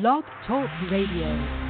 Blog Talk Radio.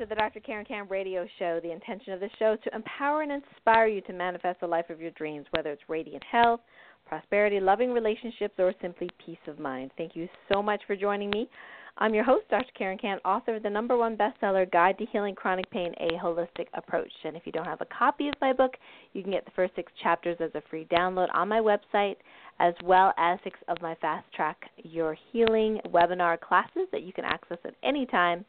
To the Dr. Karen Kan radio show. The intention of the show is to empower and inspire you to manifest the life of your dreams, whether it's radiant health, prosperity, loving relationships, or simply peace of mind. Thank you so much for joining me. I'm your host, Dr. Karen Kan, author of the number one bestseller, Guide to Healing Chronic Pain, A Holistic Approach. And if you don't have a copy of my book, you can get the first six chapters as a free download on my website, as well as six of my Fast Track Your Healing webinar classes that you can access at any time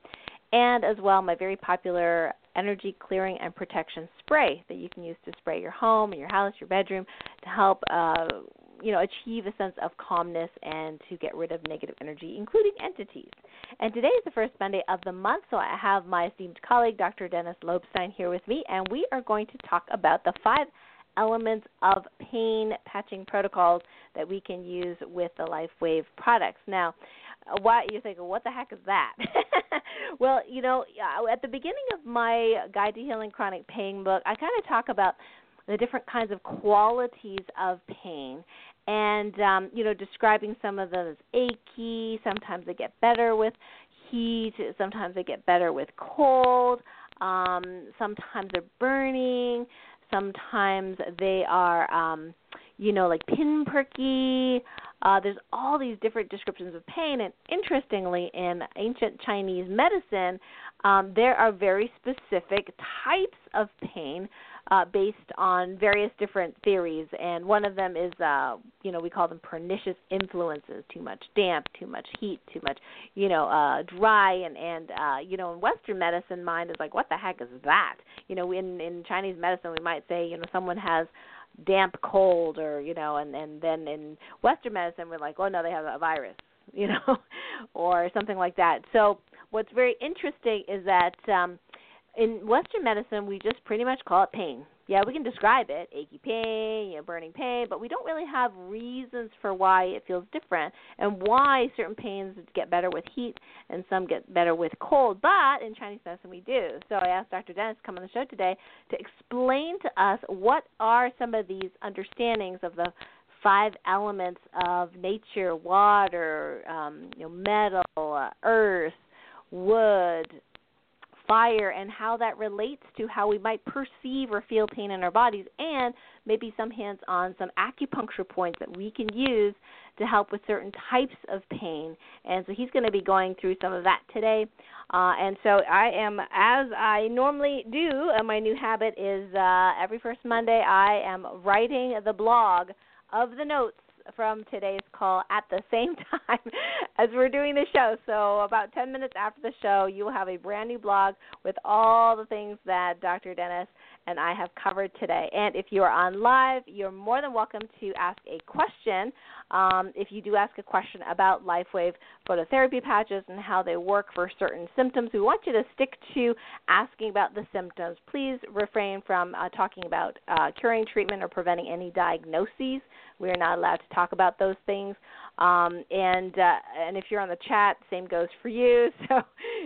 and as well my very popular energy clearing and protection spray that you can use to spray your home, your house, your bedroom to help uh, you know achieve a sense of calmness and to get rid of negative energy, including entities. And today is the first Monday of the month, so I have my esteemed colleague Dr. Dennis Lobstein here with me, and we are going to talk about the five elements of pain patching protocols that we can use with the LifeWave products. Now, why you think what the heck is that? Well you know at the beginning of my guide to healing chronic pain book i kind of talk about the different kinds of qualities of pain and um you know describing some of them as achy sometimes they get better with heat sometimes they get better with cold um sometimes they're burning sometimes they are um you know like pinpricky uh, there's all these different descriptions of pain, and interestingly, in ancient Chinese medicine, um, there are very specific types of pain uh, based on various different theories, and one of them is, uh, you know, we call them pernicious influences: too much damp, too much heat, too much, you know, uh, dry, and and uh, you know, in Western medicine, mind is like, what the heck is that? You know, in in Chinese medicine, we might say, you know, someone has damp cold or you know and and then in western medicine we're like oh no they have a virus you know or something like that. So what's very interesting is that um in western medicine we just pretty much call it pain yeah, we can describe it, achy pain, you know, burning pain, but we don't really have reasons for why it feels different and why certain pains get better with heat and some get better with cold. But in Chinese medicine, we do. So I asked Dr. Dennis to come on the show today to explain to us what are some of these understandings of the five elements of nature: water, um, you know, metal, uh, earth, wood, fire and how that relates to how we might perceive or feel pain in our bodies, and maybe some hands on some acupuncture points that we can use to help with certain types of pain. And so he's going to be going through some of that today. Uh, and so I am, as I normally do, and my new habit is uh, every first Monday I am writing the blog of the notes from today's call at the same time as we're doing the show. So, about 10 minutes after the show, you will have a brand new blog with all the things that Dr. Dennis and I have covered today. And if you are on live, you're more than welcome to ask a question. Um, if you do ask a question about LifeWave phototherapy patches and how they work for certain symptoms, we want you to stick to asking about the symptoms. Please refrain from uh, talking about uh, curing, treatment, or preventing any diagnoses. We are not allowed to talk about those things. Um, and uh, and if you're on the chat, same goes for you. So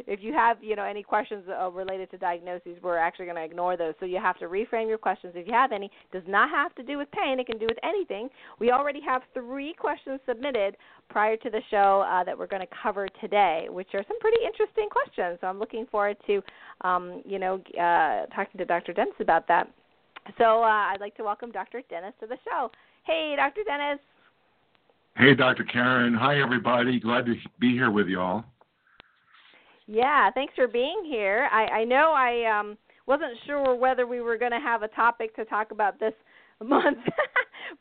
if you have you know any questions uh, related to diagnoses, we're actually going to ignore those. So you have to reframe your questions if you have any. Does not have to do with pain. It can do with anything. We already have three questions submitted prior to the show uh, that we're going to cover today, which are some pretty interesting questions. So I'm looking forward to um, you know uh, talking to Dr. Dennis about that. So uh, I'd like to welcome Dr. Dennis to the show. Hey, Dr. Dennis. Hey, Dr. Karen. Hi, everybody. Glad to be here with you all. Yeah, thanks for being here. I, I know I um, wasn't sure whether we were going to have a topic to talk about this month,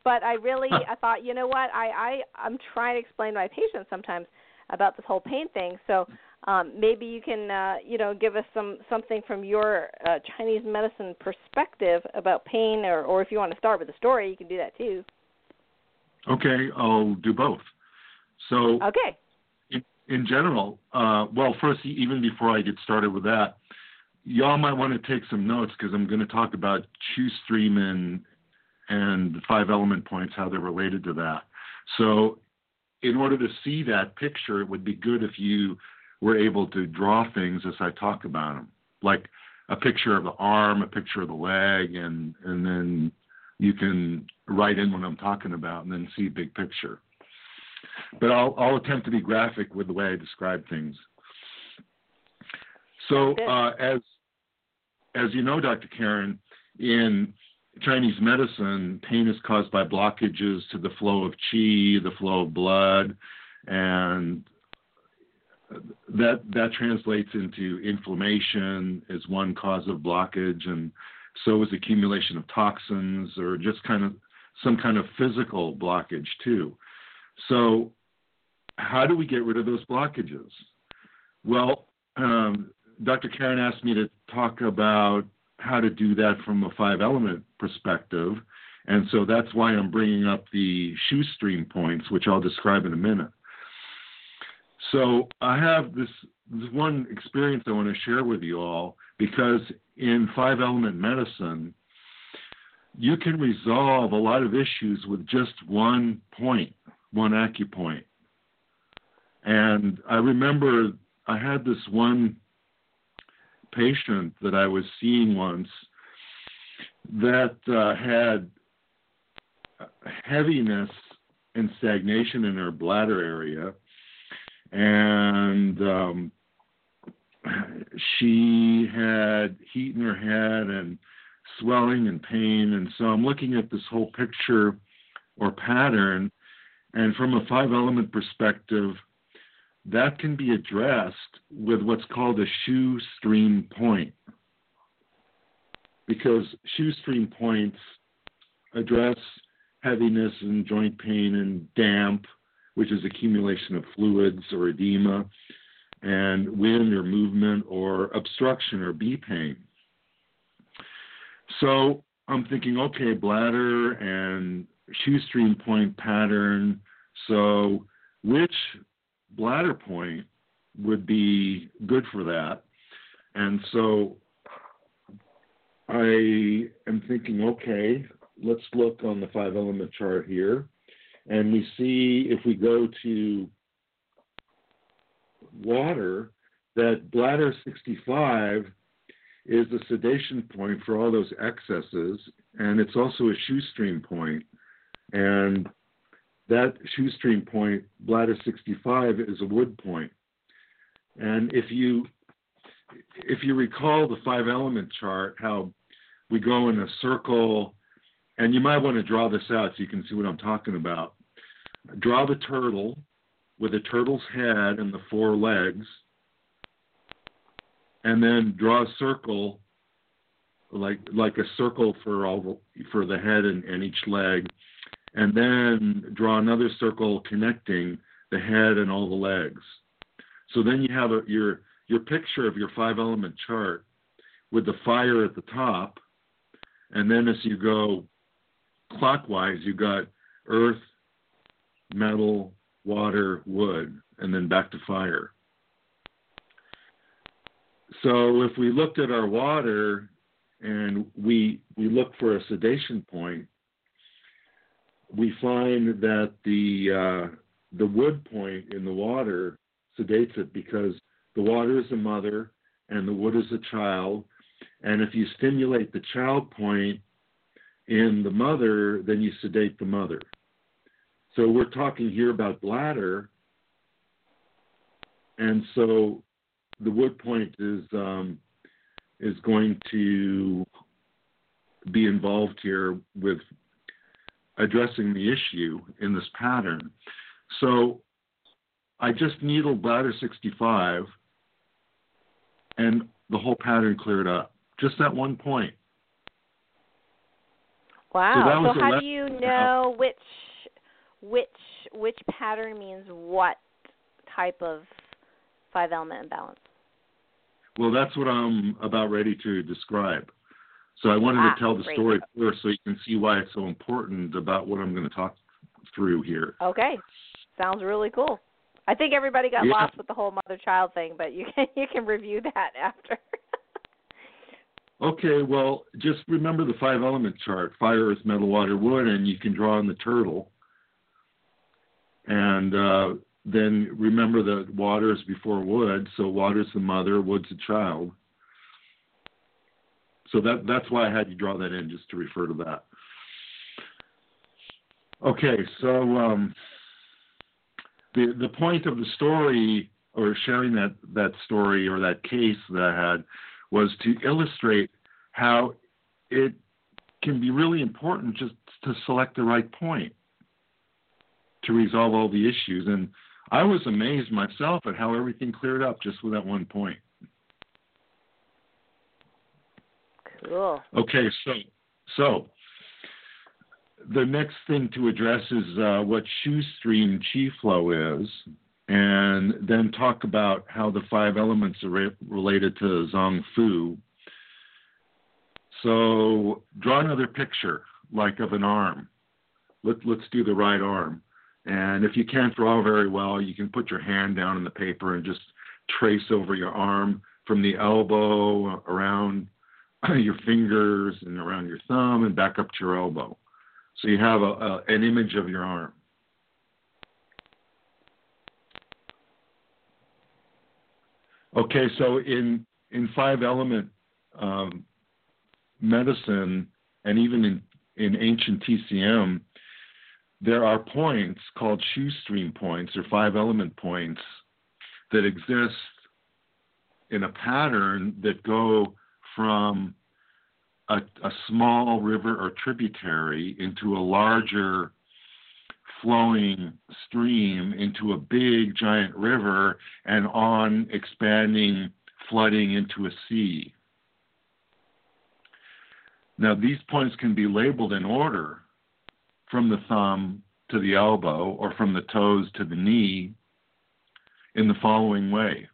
but I really I thought, you know what, I, I I'm trying to explain to my patients sometimes about this whole pain thing. So um, maybe you can uh, you know give us some something from your uh, Chinese medicine perspective about pain, or or if you want to start with a story, you can do that too. Okay, I'll do both. So, okay. In, in general, uh, well, first, even before I get started with that, y'all might want to take some notes because I'm going to talk about Shu stream and and the five element points, how they're related to that. So, in order to see that picture, it would be good if you were able to draw things as I talk about them, like a picture of the arm, a picture of the leg, and and then you can write in what I'm talking about, and then see big picture. But I'll I'll attempt to be graphic with the way I describe things. So uh, as as you know, Dr. Karen, in Chinese medicine, pain is caused by blockages to the flow of qi, the flow of blood, and that that translates into inflammation as one cause of blockage, and so is accumulation of toxins or just kind of some kind of physical blockage too. So, how do we get rid of those blockages? Well, um, Dr. Karen asked me to talk about how to do that from a five element perspective. And so that's why I'm bringing up the stream points, which I'll describe in a minute. So I have this, this one experience I want to share with you all because in five element medicine, you can resolve a lot of issues with just one point, one acupoint. And I remember I had this one patient that I was seeing once that uh, had heaviness and stagnation in her bladder area, and um, she had heat in her head and swelling and pain. And so I'm looking at this whole picture or pattern, and from a five element perspective, that can be addressed with what's called a stream point. Because stream points address heaviness and joint pain and damp, which is accumulation of fluids or edema, and wind or movement or obstruction or B pain. So I'm thinking, okay, bladder and stream point pattern. So which bladder point would be good for that. And so I am thinking, okay, let's look on the five element chart here. And we see if we go to water, that bladder 65 is the sedation point for all those excesses, and it's also a stream point. And that stream point, bladder 65, is a wood point. And if you if you recall the five element chart, how we go in a circle, and you might want to draw this out so you can see what I'm talking about. Draw the turtle with a turtle's head and the four legs, and then draw a circle like like a circle for all for the head and, and each leg, and then draw another circle connecting the head and all the legs. So then you have a, your your picture of your five element chart with the fire at the top, and then as you go clockwise, you got earth, metal, water, wood, and then back to fire. So if we looked at our water and we we look for a sedation point, we find that the uh, the wood point in the water sedates it because the water is a mother and the wood is a child, and if you stimulate the child point in the mother, then you sedate the mother. So we're talking here about bladder, and so the wood point is um, is going to be involved here with addressing the issue in this pattern. So I just needled bladder 65 and the whole pattern cleared up. Just that one point. Wow. So, so how do you know which which which pattern means what type of five element imbalance? Well, that's what I'm about ready to describe. So I wanted ah, to tell the great. story first so you can see why it's so important about what I'm going to talk through here. Okay. Sounds really cool. I think everybody got yeah. lost with the whole mother child thing, but you can you can review that after. Okay, well, just remember the five element chart fire, earth, metal, water, wood, and you can draw on the turtle. And uh, then remember that water is before wood, so water's the mother, wood's the child. So that that's why I had you draw that in, just to refer to that. Okay, so um, the the point of the story, or sharing that that story or that case that I had, was to illustrate how it can be really important just to select the right point to resolve all the issues. And I was amazed myself at how everything cleared up just with that one point. Cool. Okay, so so the next thing to address is uh, what shu stream chi flow is, and then talk about how the five elements are re- related to zong fu. So draw another picture, like of an arm. Let, let's do the right arm. And if you can't draw very well, you can put your hand down in the paper and just trace over your arm from the elbow around your fingers and around your thumb and back up to your elbow. So you have a, a, an image of your arm. Okay, so in in five element um, medicine and even in, in ancient TCM, there are points called shu stream points or five element points that exist in a pattern that go from a, a small river or tributary into a larger flowing stream into a big giant river and on expanding flooding into a sea. Now, these points can be labeled in order from the thumb to the elbow or from the toes to the knee in the following way.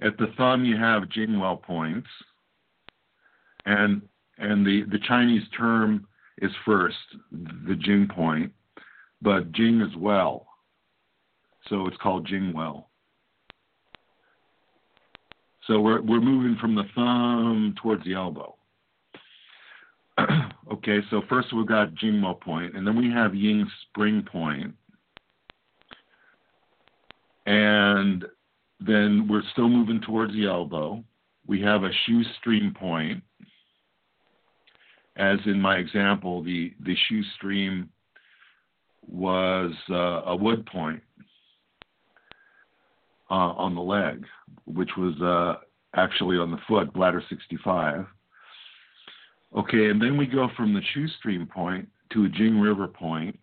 At the thumb, you have Jingwell points, and and the, the Chinese term is first, the Jing point, but Jing is well, so it's called Jingwell. So we're we're moving from the thumb towards the elbow. okay, so first we've got Jingwell point, and then we have Ying Spring point. And then we're still moving towards the elbow. We have a shu stream point. As in my example, the, the shu stream was uh, a wood point uh, on the leg, which was uh, actually on the foot, bladder 65. Okay, and then we go from the Shu Stream point to a Jing River point,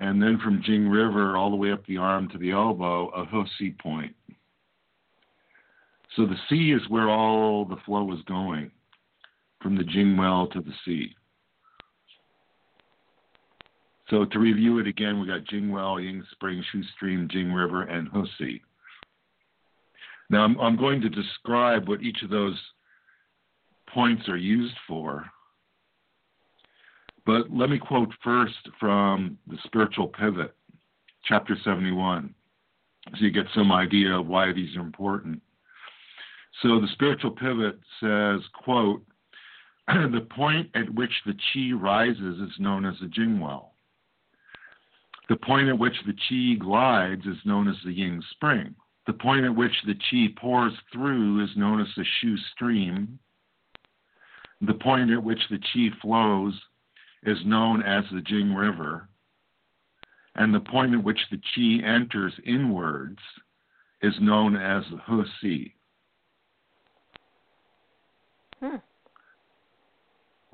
and then from Jing River all the way up the arm to the elbow, a He point. So the sea is where all the flow is going, from the Jing well to the sea. So to review it again, we got Jing Well, Ying Spring, Shu Stream, Jing River, and He Now I'm, I'm going to describe what each of those points are used for. But let me quote first from the Spiritual Pivot, chapter 71, so you get some idea of why these are important. So the Spiritual Pivot says, quote, the point at which the chi rises is known as the jingwell. The point at which the chi glides is known as the yin spring. The point at which the chi pours through is known as the shu stream. The point at which the chi flows is known as the Jing River, and the point at which the chi enters inwards is known as the He Sea. Hmm.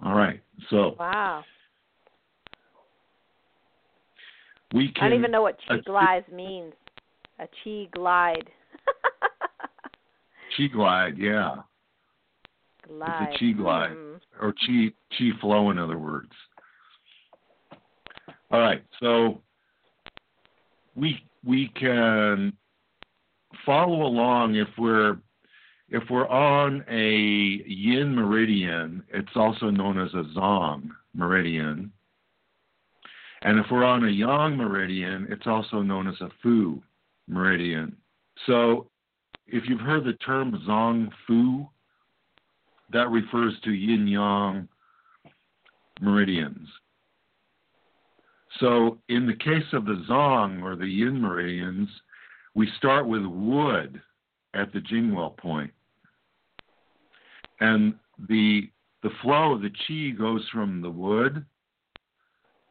All right, so wow. We can, I don't even know what chi glide means. A chi glide. chi glide, yeah. Glide. It's a chi glide mm. or chi chi flow, in other words. All right, so we we can follow along if we're if we're on a yin meridian. It's also known as a zong meridian, and if we're on a yang meridian, it's also known as a fu meridian. So if you've heard the term zong fu that refers to yin yang meridians. So, in the case of the Zong or the yin meridians, we start with wood at the Jingwell point. And the the flow of the chi goes from the wood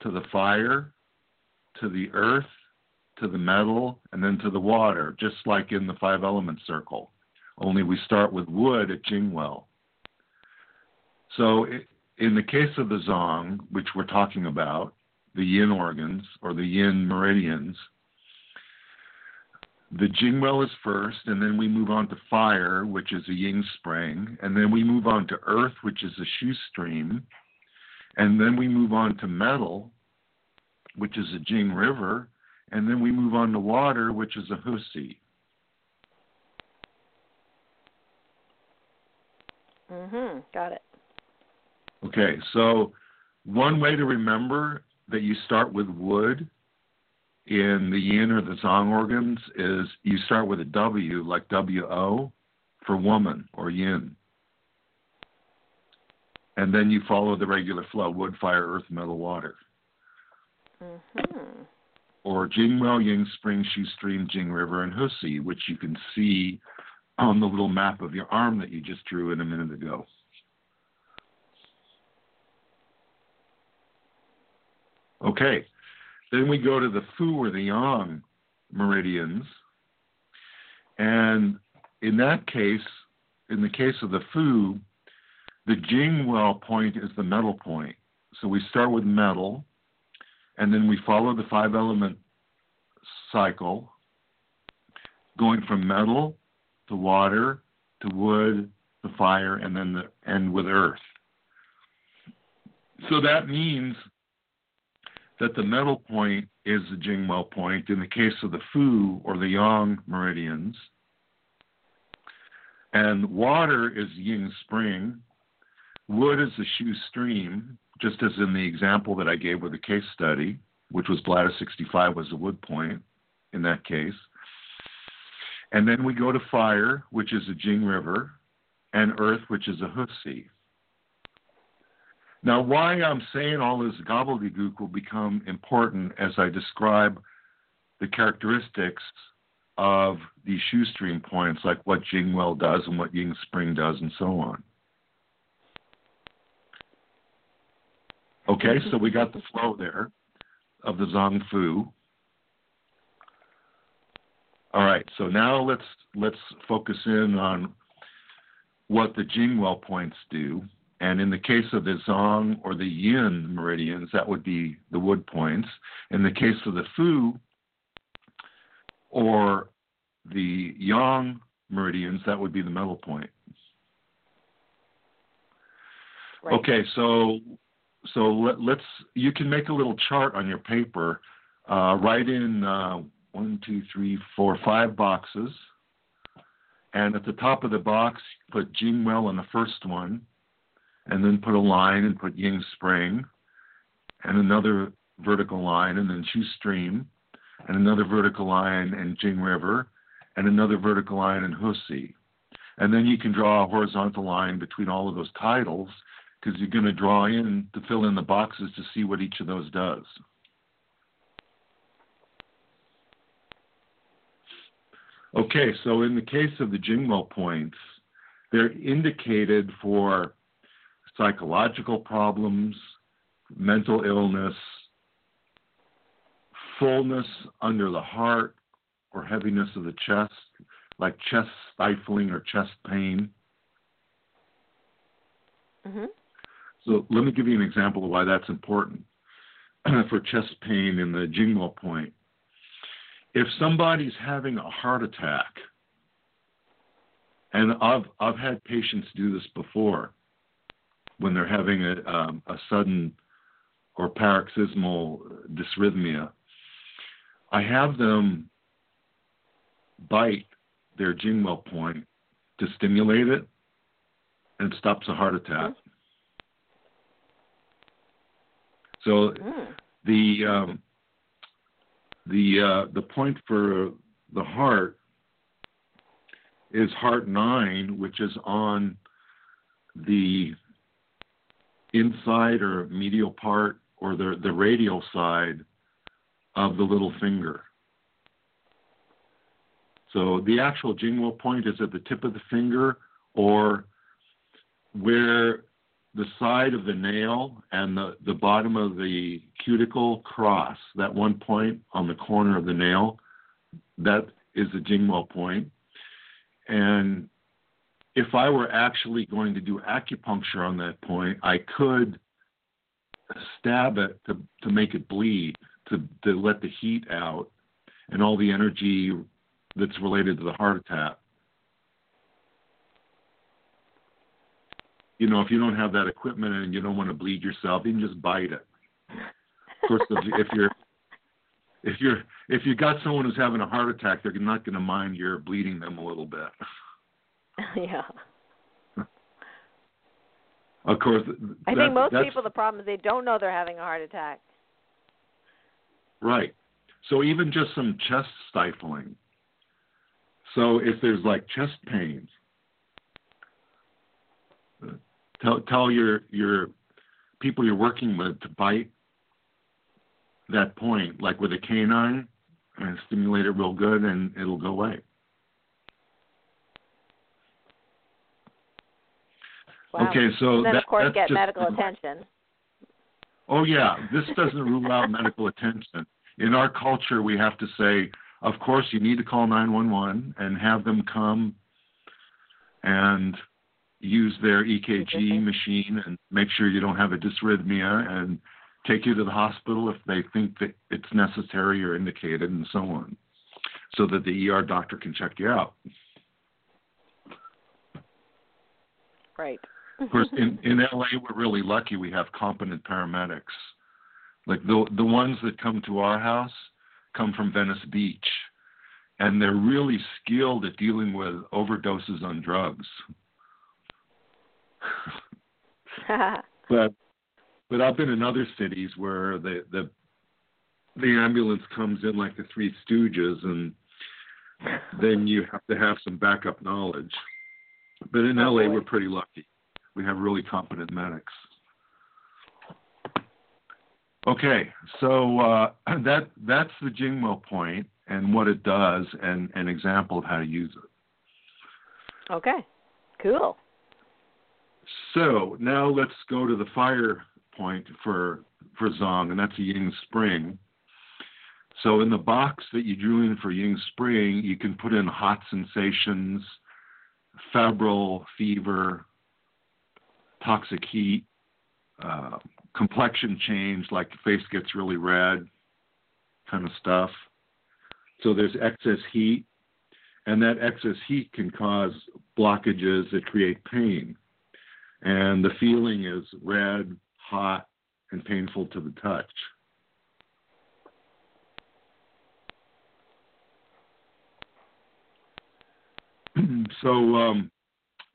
to the fire to the earth to the metal and then to the water, just like in the five element circle. Only we start with wood at Jingwell. So, in the case of the Zong, which we're talking about, the yin organs or the yin meridians, the Jingwell is first, and then we move on to fire, which is a yin spring, and then we move on to earth, which is a shu stream, and then we move on to metal, which is a Jing river, and then we move on to water, which is a husi. Mhm. Got it. Okay, so one way to remember that you start with wood in the yin or the zong organs is you start with a W, like W O, for woman or yin. And then you follow the regular flow wood, fire, earth, metal, water. Mhm. Or Jingwell, Ying Spring, Shu Stream, Jing River, and Husi, which you can see on the little map of your arm that you just drew in a minute ago. Okay, then we go to the Fu or the Yang meridians. And in that case, in the case of the Fu, the Jing well point is the metal point. So we start with metal, and then we follow the five element cycle, going from metal to water to wood to fire, and then the, end with earth. So that means that the metal point is the Jingwell point in the case of the Fu or the Yang meridians. And water is Ying spring. Wood is the Shu stream, just as in the example that I gave with the case study, which was bladder 65 was the wood point in that case. And then we go to fire, which is a Jing river, and earth, which is a Husi. Now, why I'm saying all this gobbledygook will become important as I describe the characteristics of these shu stream points, like what Jingwell does and what Ying Spring does, and so on. Okay, so we got the flow there of the Zong Fu. All right, so now let's let's focus in on what the Jingwell points do. And in the case of the Zong or the Yin meridians, that would be the wood points. In the case of the Fu or the Yang meridians, that would be the metal point. Right. Okay, so so let, us you can make a little chart on your paper. Uh, write in uh, one, two, three, four, five boxes, and at the top of the box, put Jingwell in the first one, and then put a line and put Ying Spring, and another vertical line, and then Shu Stream, and another vertical line and Jing River, and another vertical line and Husi. And then you can draw a horizontal line between all of those titles because you're going to draw in to fill in the boxes to see what each of those does. Okay, so in the case of the Jingwell points, they're indicated for psychological problems, mental illness, fullness under the heart or heaviness of the chest, like chest stifling or chest pain. Mm-hmm. So let me give you an example of why that's important for chest pain in the Jingwell point. If somebody's having a heart attack, and I've I've had patients do this before, when they're having a, um, a sudden or paroxysmal dysrhythmia, I have them bite their Jingwell point to stimulate it and it stops a heart attack. So Mm. the um, the uh, the point for the heart is heart nine, which is on the inside or medial part or the, the radial side of the little finger. So the actual Jingwell point is at the tip of the finger or where the side of the nail and the, the bottom of the cuticle cross, that one point on the corner of the nail, that is the Jingwell point. And if I were actually going to do acupuncture on that point, I could stab it to, to make it bleed, to, to let the heat out and all the energy that's related to the heart attack. You know, if you don't have that equipment and you don't want to bleed yourself, you can just bite it. Of course, if you're if you're if you got someone who's having a heart attack, they're not going to mind you're bleeding them a little bit. yeah. Of course. I think most people the problem is they don't know they're having a heart attack. Right. So even just some chest stifling. So if there's like chest pains, uh, tell tell your your people you're working with to bite that point, like with a canine, and stimulate it real good, and it'll go away. Wow. Okay, so and then that, of course get medical attention. Oh yeah, this doesn't rule out medical attention. In our culture, we have to say, of course, you need to call 911 and have them come and use their EKG machine and make sure you don't have a dysrhythmia and take you to the hospital if they think that it's necessary or indicated and so on, so that the ER doctor can check you out. Right. Of course, in, in LA, we're really lucky. We have competent paramedics. Like the the ones that come to our house come from Venice Beach, and they're really skilled at dealing with overdoses on drugs. but but I've been in other cities where the the the ambulance comes in like the Three Stooges, and then you have to have some backup knowledge. But in oh, LA, boy. we're pretty lucky. We have really competent medics. Okay, so uh, that that's the Jingwell point and what it does, and an example of how to use it. Okay, cool. So now let's go to the fire point for for Zong, and that's a Ying Spring. So in the box that you drew in for Ying Spring, you can put in hot sensations, febrile fever, toxic heat, uh, complexion change, like the face gets really red, kind of stuff. So there's excess heat, and that excess heat can cause blockages that create pain. And the feeling is red, hot, and painful to the touch. so um,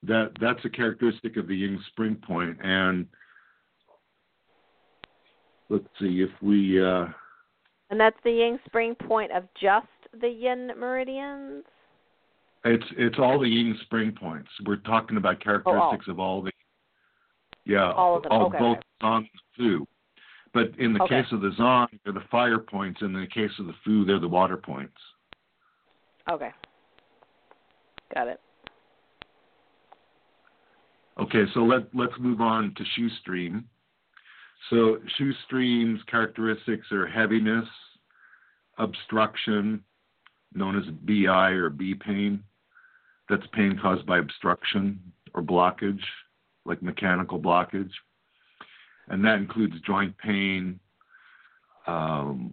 that that's a characteristic of the Ying spring point. and let's see if we. Uh, and that's the Ying spring point of just the Yin meridians. It's it's all the Ying spring points. We're talking about characteristics oh, of all the. Yeah, all of them. all okay, both. Zong and Fu. But in the Okay. case of the Zong, they're the fire points. In the case of the Fu, they're the water points. Okay. Got it. Okay, so let let's move on to shu stream. So shu stream's characteristics are heaviness, obstruction, known as BI or B pain. That's pain caused by obstruction or blockage, like mechanical blockage. And that includes joint pain, um,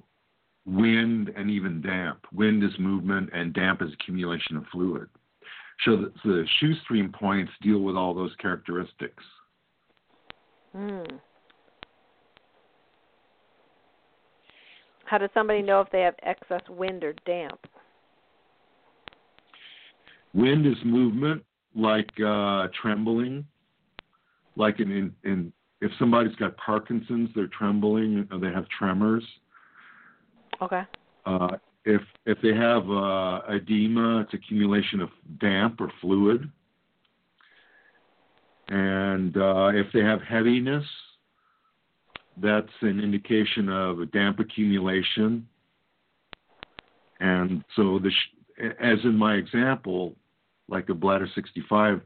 wind, and even damp. Wind is movement, and damp is accumulation of fluid. So the, so the shu stream points deal with all those characteristics. Hmm. How does somebody know if they have excess wind or damp? Wind is movement, like uh, trembling, like in, in, in if somebody's got Parkinson's, they're trembling, or they have tremors. Okay. Uh, if if they have uh, edema, it's accumulation of damp or fluid. And uh, if they have heaviness, that's an indication of a damp accumulation. And so, the sh- as in my example, like a bladder 65,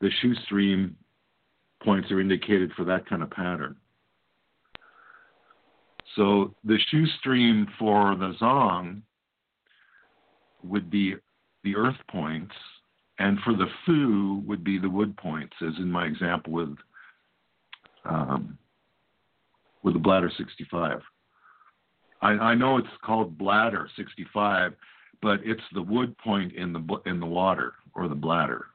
the shu stream points are indicated for that kind of pattern. So the shu stream for the zong would be the earth points, and for the fu would be the wood points, as in my example with um, with the bladder 65. I, I know it's called bladder 65, but it's the wood point in the in the water or the bladder.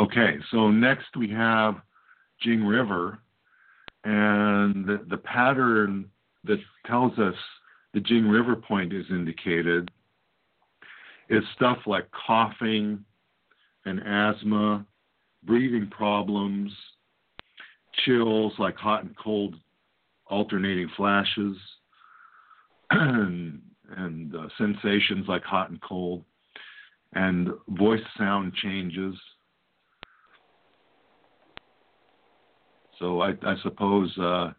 Okay, so next we have Jing River, and the, the pattern that tells us the Jing River point is indicated is stuff like coughing and asthma, breathing problems, chills like hot and cold alternating flashes, and, and uh, sensations like hot and cold, and voice sound changes So I, I suppose uh,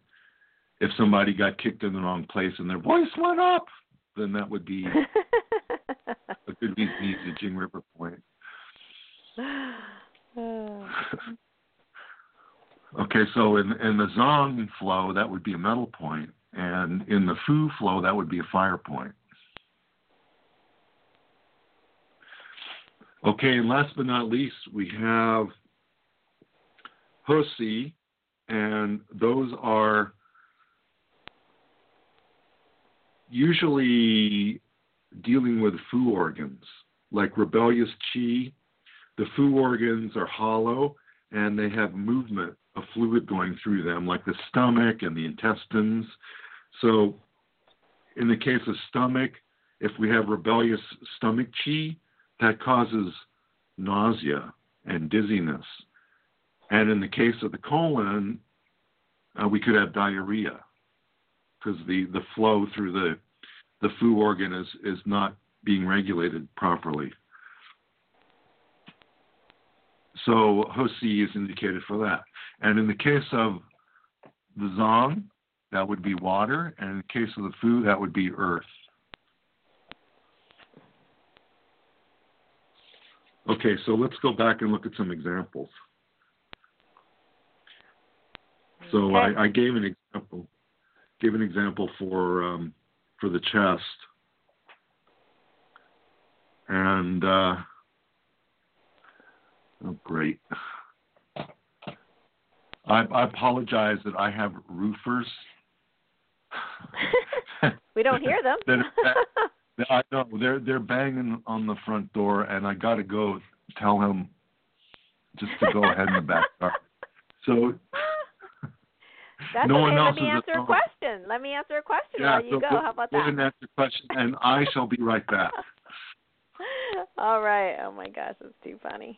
if somebody got kicked in the wrong place and their voice went up, then that would be a good reason to Jing River point. okay, so in in the Zong flow, that would be a metal point, and in the Fu flow, that would be a fire point. Okay, and last but not least, we have Husi, and those are usually dealing with fu organs, like rebellious chi. The fu organs are hollow and they have movement of fluid going through them, like the stomach and the intestines. So, in the case of stomach, if we have rebellious stomach chi, that causes nausea and dizziness. And in the case of the colon, uh, we could have diarrhea because the, the flow through the, the fu organ is, is not being regulated properly. So Hosi is indicated for that. And in the case of the Zong, that would be water, and in the case of the Fu, that would be earth. Okay, so let's go back and look at some examples. So Okay. I, I gave an example, gave an example for um, for the chest, and uh, oh great. I, I apologize that I have roofers. we don't hear them. That I know they're they're banging on the front door, and I got to go tell him just to go ahead in the backyard. So That's no okay. one else Let me answer a question. Let me answer a question yeah, while you so go. go, How about go that? and ask the question, and I shall be right back. All right. Oh my gosh, that's too funny.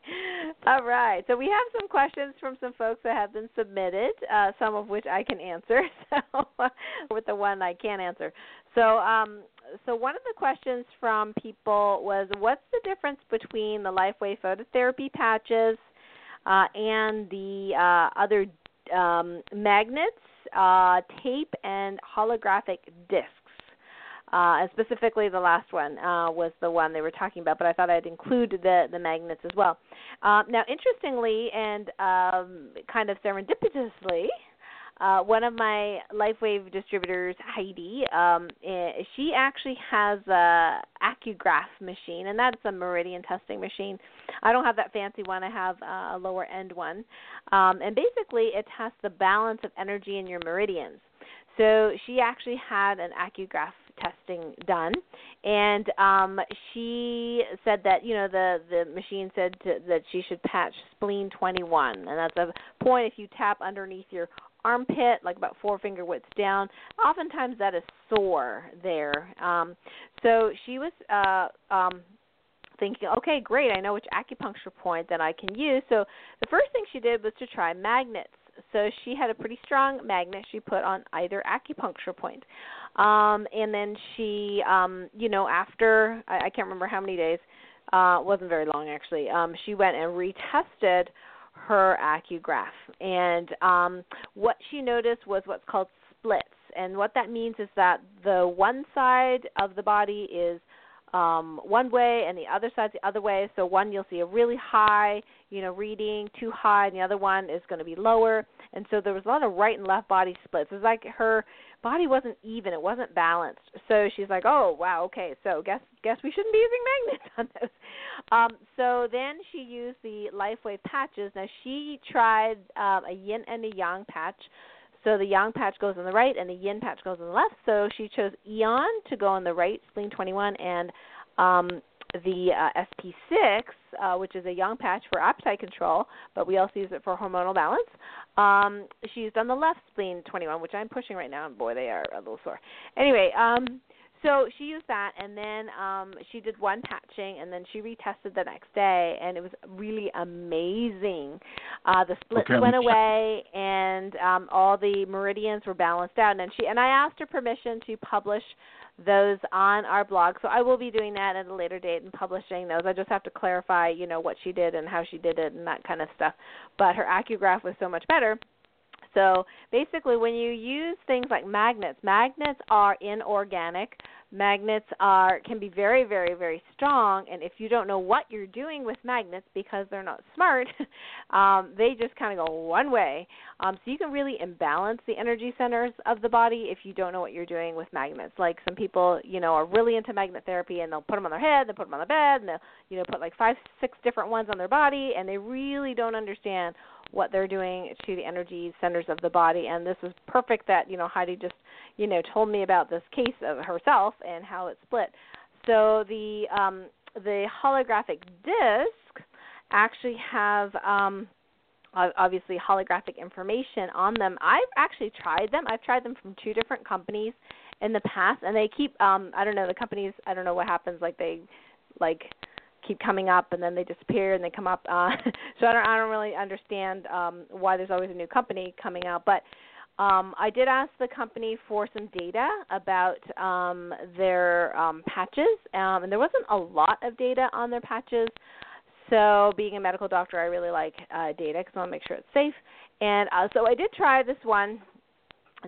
All right. So we have some questions from some folks that have been submitted, uh, some of which I can answer. So with the one I can't answer. So um so one of the questions from people was what's the difference between the LifeWave phototherapy patches uh, and the uh, other um, magnets, uh, tape, and holographic discs? Uh, and specifically, the last one uh, was the one they were talking about, but I thought I'd include the the magnets as well. Uh, now, interestingly, and um, kind of serendipitously, uh, one of my LifeWave distributors, Heidi, um, she actually has a AcuGraph machine, and that's a meridian testing machine. I don't have that fancy one. I have uh, a lower end one, um, and basically it tests the balance of energy in your meridians. So she actually had an AcuGraph testing done, and um, she said that you know the the machine said to, that she should patch spleen 21, and that's a point if you tap underneath your armpit, like about four finger widths down. Oftentimes that is sore there. Um, so she was uh, um, thinking, okay, great, I know which acupuncture point that I can use. So the first thing she did was to try magnets. So she had a pretty strong magnet she put on either acupuncture point. Um, and then she, um, you know, after I, I can't remember how many days, uh, wasn't very long actually. Um, she went and retested her AcuGraph, and um, what she noticed was what's called splits. And what that means is that the one side of the body is um, one way and the other side's the other way. So one you'll see a really high, you know, reading too high, and the other one is going to be lower. And so there was a lot of right and left body splits. It was like her body wasn't even; it wasn't balanced. So she's like, "Oh, wow, okay. So guess guess we shouldn't be using magnets on those." Um, so then she used the LifeWave patches. Now she tried um, a yin and a yang patch. So the yang patch goes on the right and the yin patch goes on the left. So she chose Aeon to go on the right, spleen 21, and um, the uh, SP6, uh, which is a yang patch for appetite control, but we also use it for hormonal balance. Um, she used on the left spleen 21, which I'm pushing right now, and boy, they are a little sore. Anyway, um, so she used that, and then um, she did one patching, and then she retested the next day, and it was really amazing. Uh, the splits Okay. went away, and um, all the meridians were balanced out. And she and I asked her permission to publish those on our blog. So I will be doing that at a later date and publishing those. I just have to clarify, you know, what she did and how she did it and that kind of stuff. But her AcuGraph was so much better. So basically, when you use things like magnets, magnets are inorganic. Magnets are can be very, very, very strong, and if you don't know what you're doing with magnets because they're not smart, um, they just kind of go one way. Um, so you can really imbalance the energy centers of the body if you don't know what you're doing with magnets. Like some people, you know, are really into magnet therapy, and they'll put them on their head, they'll put them on the bed, and they'll, you know, put like five, six different ones on their body, and they really don't understand what they're doing to the energy centers of the body. And this is perfect that you know Heidi just you know told me about this case of herself and how it split. So the um, the holographic discs actually have um, ob- obviously holographic information on them. I've actually tried them. I've tried them from two different companies in the past, and they keep um, I don't know the companies. I don't know what happens. Like they like keep coming up and then they disappear and they come up uh so I don't I don't really understand um why there's always a new company coming out but um I did ask the company for some data about um their um patches um and there wasn't a lot of data on their patches. So being a medical doctor I really like uh data cuz I want to make sure it's safe. And uh, so I did try this one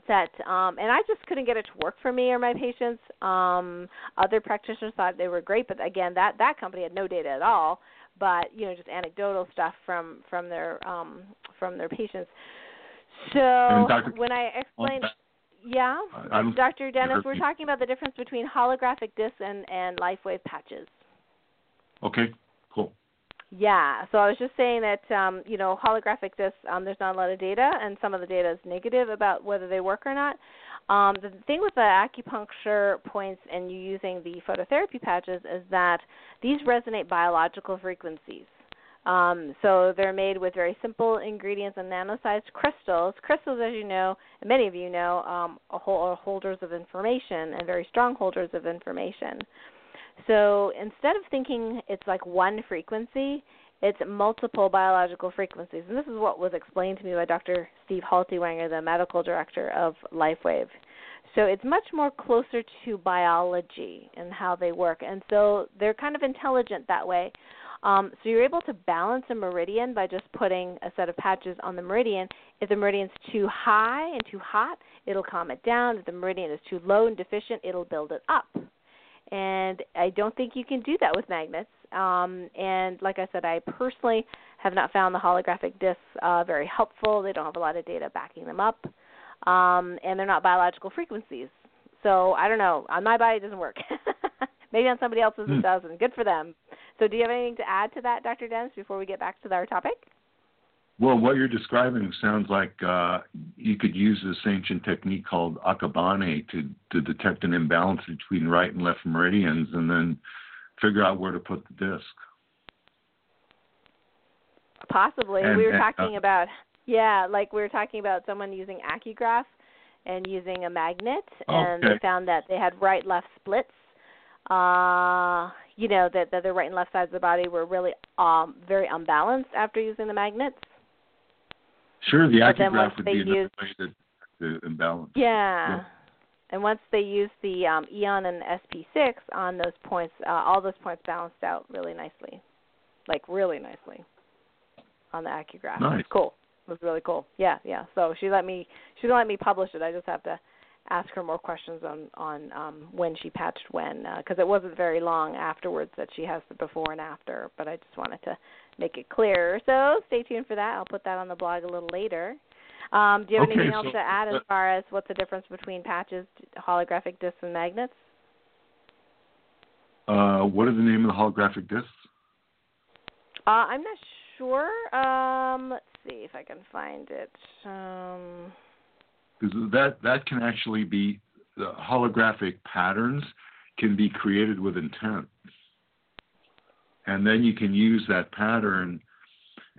that um and I just couldn't get it to work for me or my patients. Um other practitioners thought they were great, but again that that company had no data at all, but you know just anecdotal stuff from from their um from their patients. So Dr. when I explained yeah, I'm- Dr. Dennis, we're talking about the difference between holographic discs and and LifeWave patches. Okay. Yeah, so I was just saying that um, you know holographic discs, um, there's not a lot of data, and some of the data is negative about whether they work or not. Um, the thing with the acupuncture points and you using the phototherapy patches is that these resonate biological frequencies. Um, so they're made with very simple ingredients and nano-sized crystals. Crystals, as you know, many of you know, um, are holders of information and very strong holders of information. So instead of thinking it's like one frequency, it's multiple biological frequencies. And this is what was explained to me by Dr. Steve Haltiwanger, the medical director of LifeWave. So it's much more closer to biology and how they work. And so they're kind of intelligent that way. Um, so you're able to balance a meridian by just putting a set of patches on the meridian. If the meridian's too high and too hot, it'll calm it down. If the meridian is too low and deficient, it'll build it up and I don't think you can do that with magnets. Um, and like I said, I personally have not found the holographic discs uh, very helpful. They don't have a lot of data backing them up, um, and they're not biological frequencies. So I don't know. On my body, it doesn't work. Maybe on somebody else's Hmm. it does, and good for them. So do you have anything to add to that, Dr. Dennis, before we get back to our topic? Well, what you're describing sounds like uh, you could use this ancient technique called akabane to, to detect an imbalance between right and left meridians and then figure out where to put the disc. Possibly. And- we were and, uh, talking about yeah, like we were talking about someone using AcuGraph and using a magnet and they found that they had right left splits. Uh you know, that, that the right and left sides of the body were really um very unbalanced after using the magnets. Sure, the AcuGraph would be another use- way to, to imbalance. Yeah. Yeah. And once they use the um, Aeon and SP6 on those points, uh, all those points balanced out really nicely, like really nicely, on the AcuGraph. Nice. It's cool. It was really cool. Yeah, yeah. So she let me. She let me publish it. I just have to ask her more questions on on um, when she patched when, because it wasn't very long afterwards that she has the before and after. But I just wanted to make it clear. So stay tuned for that. I'll put that on the blog a little later. Um, do you have Okay, anything else so- to add as uh, far as what's the difference between patches, holographic discs, and magnets? Uh, what are the name of the holographic discs? Uh, I'm not sure. Um, let's see if I can find it. Um, Because that that can actually be the holographic patterns can be created with intent, and then you can use that pattern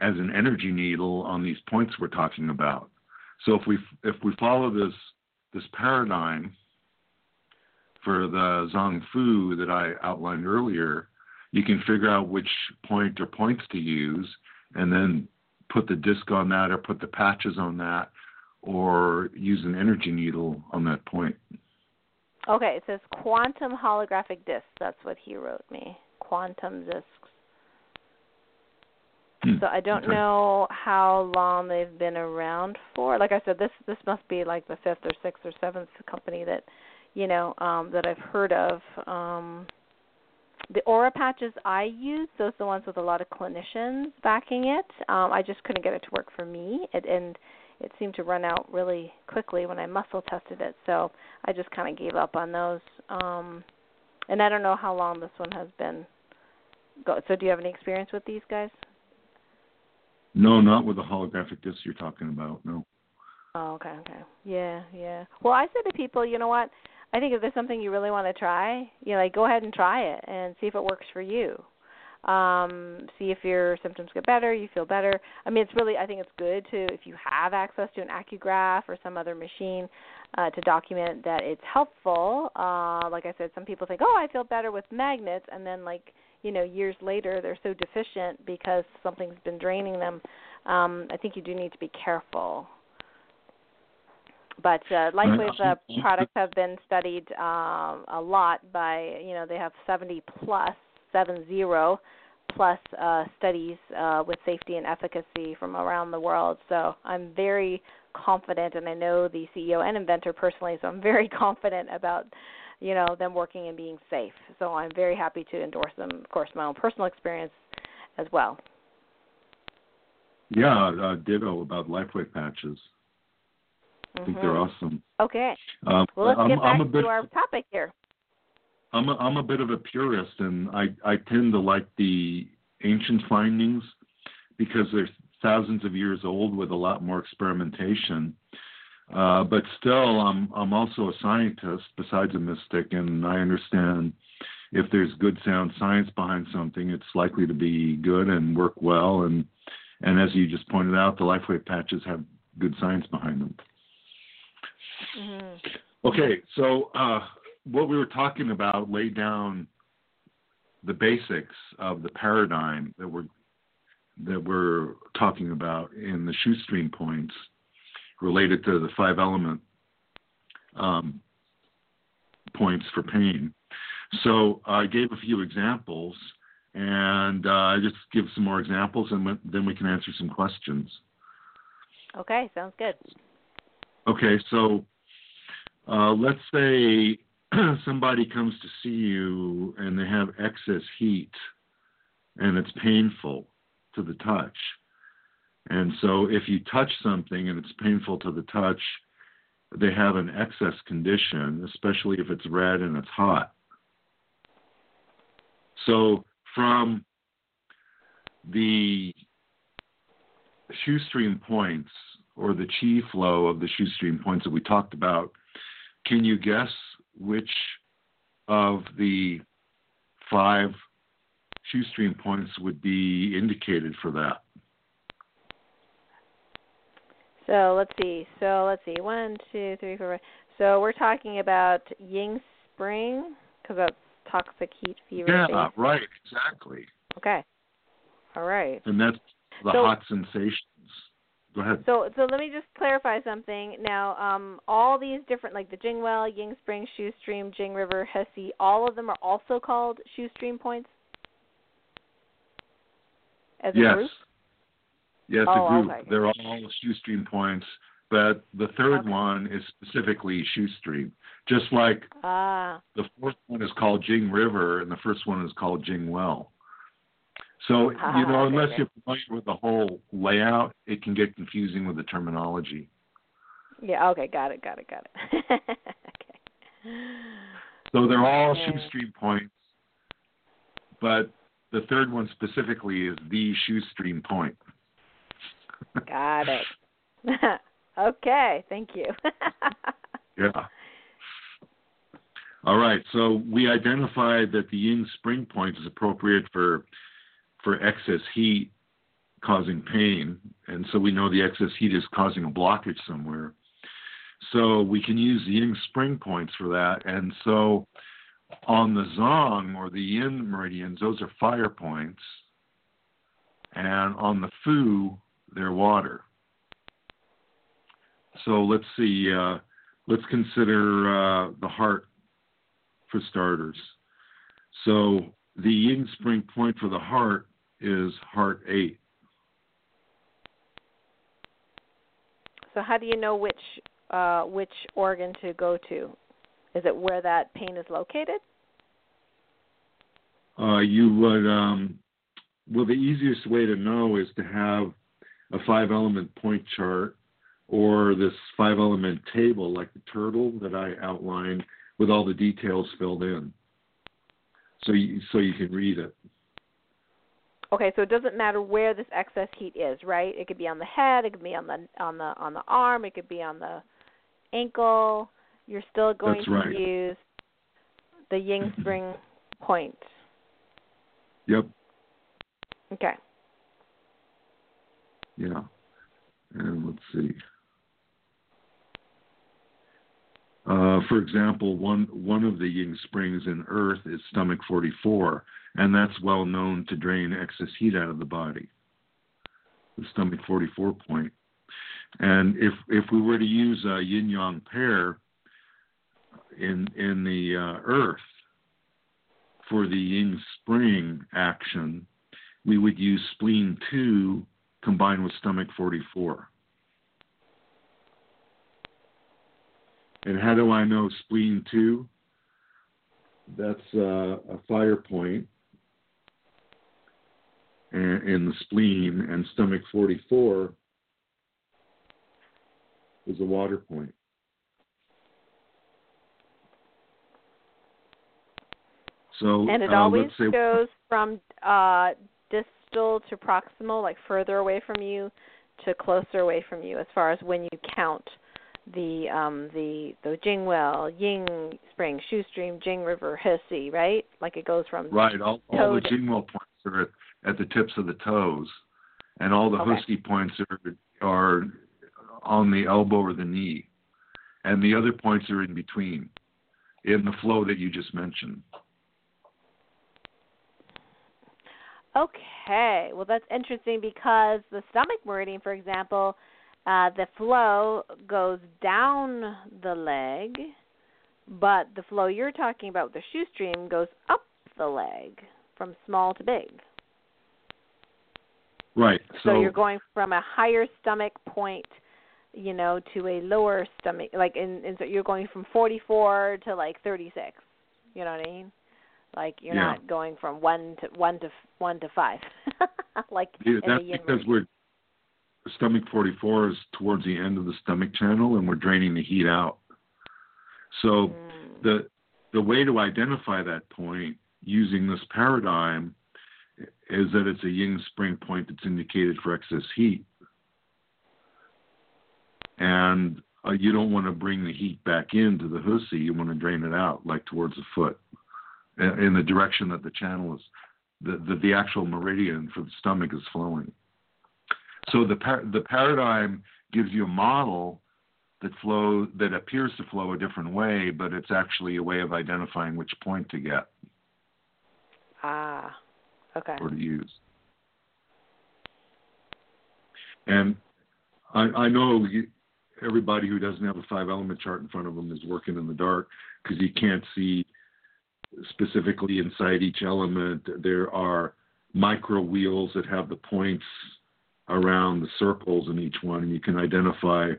as an energy needle on these points we're talking about. So if we if we follow this this paradigm for the Zong Fu that I outlined earlier, you can figure out which point or points to use, and then put the disc on that or put the patches on that or use an energy needle on that point. okay, it says quantum holographic discs. That's what he wrote me. Quantum discs. Hmm, So I don't okay. know how long they've been around for. Like I said, this this must be like the fifth or sixth or seventh company that, you know, um, that I've heard of. Um, the aura patches I use, those are the ones with a lot of clinicians backing it. Um, I just couldn't get it to work for me, it, and it seemed to run out really quickly when I muscle tested it. So I just kind of gave up on those. Um, and I don't know how long this one has been. Go. So do you have any experience with these guys? No, not with the holographic disc you're talking about. No. Oh, okay, okay. Yeah, yeah. Well, I said to people, you know what? I think if there's something you really want to try, you know, like go ahead and try it and see if it works for you. Um, see if your symptoms get better, you feel better. I mean, it's really I think it's good to if you have access to an AcuGraph or some other machine uh, to document that it's helpful. Uh, like I said, some people think, "Oh, I feel better with magnets," and then like you know, years later they're so deficient because something's been draining them. Um, I think you do need to be careful. But uh, LifeWave uh, products have been studied um, a lot by, you know, they have 70 plus, seven zero plus uh, studies uh, with safety and efficacy from around the world. So I'm very confident, and I know the CEO and inventor personally, so I'm very confident about, you know, them working and being safe. So I'm very happy to endorse them. Of course, my own personal experience as well. Yeah, uh, ditto about LifeWave patches. I think they're Mhm. awesome. Okay. Um, Well, let's I'm, get back I'm a bit, to our topic here. I'm a, I'm a bit of a purist, and I, I tend to like the ancient findings because they're thousands of years old with a lot more experimentation. Uh, but still, I'm I'm also a scientist besides a mystic, and I understand if there's good sound science behind something, it's likely to be good and work well. And and as you just pointed out, the LifeWave patches have good science behind them. hmm Okay, so uh, what we were talking about laid down the basics of the paradigm that we're that we're talking about in the shu stream points related to the five element um, points for pain. So I gave a few examples, and uh, I just give some more examples, and then we can answer some questions. Okay, sounds good. Okay, so uh, let's say somebody comes to see you and they have excess heat and it's painful to the touch. And so if you touch something and it's painful to the touch, they have an excess condition, especially if it's red and it's hot. So from the shu stream points or the chi flow of the shu stream points that we talked about, can you guess which of the five shu stream points would be indicated for that? So let's see. So let's see. One, two, three, four. Five. So we're talking about Ying Spring because that's toxic heat fever. Yeah, right, exactly. Okay. All right. And that's the So- hot sensations. Go ahead. So so let me just clarify something. Now, um, all these different like the Jing Well, Ying Spring, Shu Stream, Jing River, He-Sea, all of them are also called Shu Stream points. As a yes. group? Yes, Oh, a group. okay. They're all shu stream points, but the third Okay. one is specifically shu stream. Just like Ah, the fourth one is called Jing River and the first one is called Jing Well. So, Ah, you know, unless you're familiar with the whole layout, it can get confusing with the terminology. yeah. Okay, got it, got it, got it. okay. So they're all Yeah. shu stream points, but the third one specifically is the shu stream point. Got it. okay, thank you. Yeah. All right. So we identified that the yin spring point is appropriate for for excess heat causing pain, and so we know the excess heat is causing a blockage somewhere. So we can use the yin spring points for that. And so on the zong or the yin meridians, those are fire points, and on the fu, they're water. So let's see. Uh, let's consider uh, the heart for starters. So the yin spring point for the heart is heart eight. so how do you know which uh, which organ to go to? Is it where that pain is located? Uh, you would, um, well, the easiest way to know is to have a five element point chart or this five element table like the turtle that I outlined with all the details filled in. So you, so you can read it. Okay, so it doesn't matter where this excess heat is, right? It could be on the head, it could be on the on the on the arm, it could be on the ankle. You're still going That's to right. use the yin spring point. Yep. Okay. Yeah. And let's see. Uh, for example, one one of the yin springs in Earth is stomach 44, and that's well known to drain excess heat out of the body. The stomach 44 point. And if if we were to use a yin yang pair in in the uh, Earth for the yin spring action, we would use spleen 2 combined with stomach 44. And how do I know spleen 2? That's uh, a fire point and, in the spleen, and stomach 44 is a water point. So And it uh, always say goes from uh, distal to proximal, like further away from you, to closer away from you, as far as when you count the um, the the Jing Well, Ying Spring, Shu Stream, Jing River, He-Sea, right? Like it goes from Right. All, all the Toed. Jingwell points are at, at the tips of the toes, and all the Okay. He-Sea points are are on the elbow or the knee, and the other points are in between, in the flow that you just mentioned. Okay, well that's interesting because the stomach meridian, for example, uh, the flow goes down the leg, but the flow you're talking about, the shu stream, goes up the leg from small to big. Right. So, you're going from a higher stomach point, you know, to a lower stomach, like in, in so you're going from 44 to like 36. You know what I mean? Like you're Yeah. not going from one to one to one to five, like Yeah, that's because we're stomach 44 is towards the end of the stomach channel, and we're draining the heat out. So Mm. the the way to identify that point using this paradigm is that it's a yin spring point that's indicated for excess heat. And uh, you don't want to bring the heat back into the hussy you want to drain it out like towards the foot in in the direction that the channel is the, the, the actual meridian for the stomach is flowing. So the par- the paradigm gives you a model that flow that appears to flow a different way, but it's actually a way of identifying which point to get okay. or to use. And I, I know you, everybody who doesn't have a five element chart in front of them is working in the dark because you can't see specifically inside each element. There are micro wheels that have the points around the circles in each one, and you can identify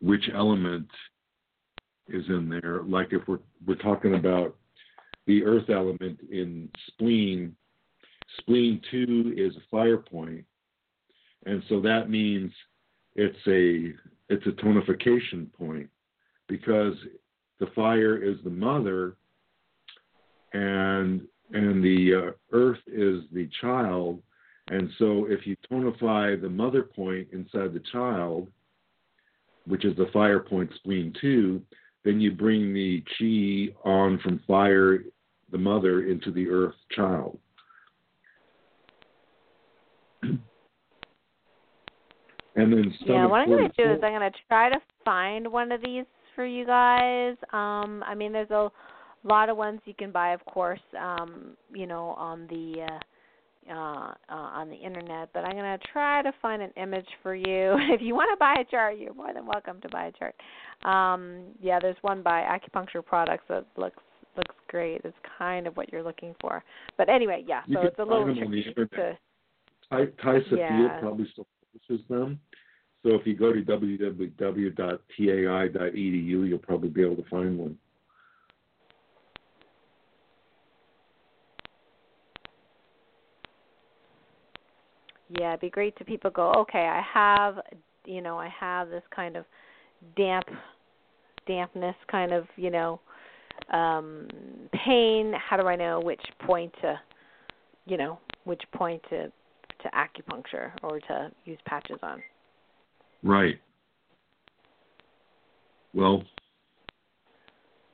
which element is in there. Like if we're we're talking about the earth element in spleen, spleen two is a fire point, and so that means it's a it's a tonification point because the fire is the mother and and the uh, earth is the child. And so if you tonify the mother point inside the child which is the fire point spleen 2 then you bring the chi on from fire the mother into the earth child And then yeah, what I'm going to do is I'm going to try to find one of these for you guys. Um, I mean, there's a lot of ones you can buy, of course, um, you know, on the uh, uh, uh, on the internet. But I'm going to try to find an image for you. if you want to buy a chart, you're more than welcome to buy a chart. Um, yeah, there's one by Acupuncture Products that looks looks great. It's kind of what you're looking for. But anyway, yeah. You so it's a little tricky to. Ty, Ty yeah. probably still publishes them. So if you go to www.tai.edu, you'll probably be able to find one. Yeah, it'd be great to people go, okay, I have, you know, I have this kind of damp, dampness kind of, you know, um, pain. How do I know which point to, you know, which point to to acupuncture or to use patches on? Right. Well,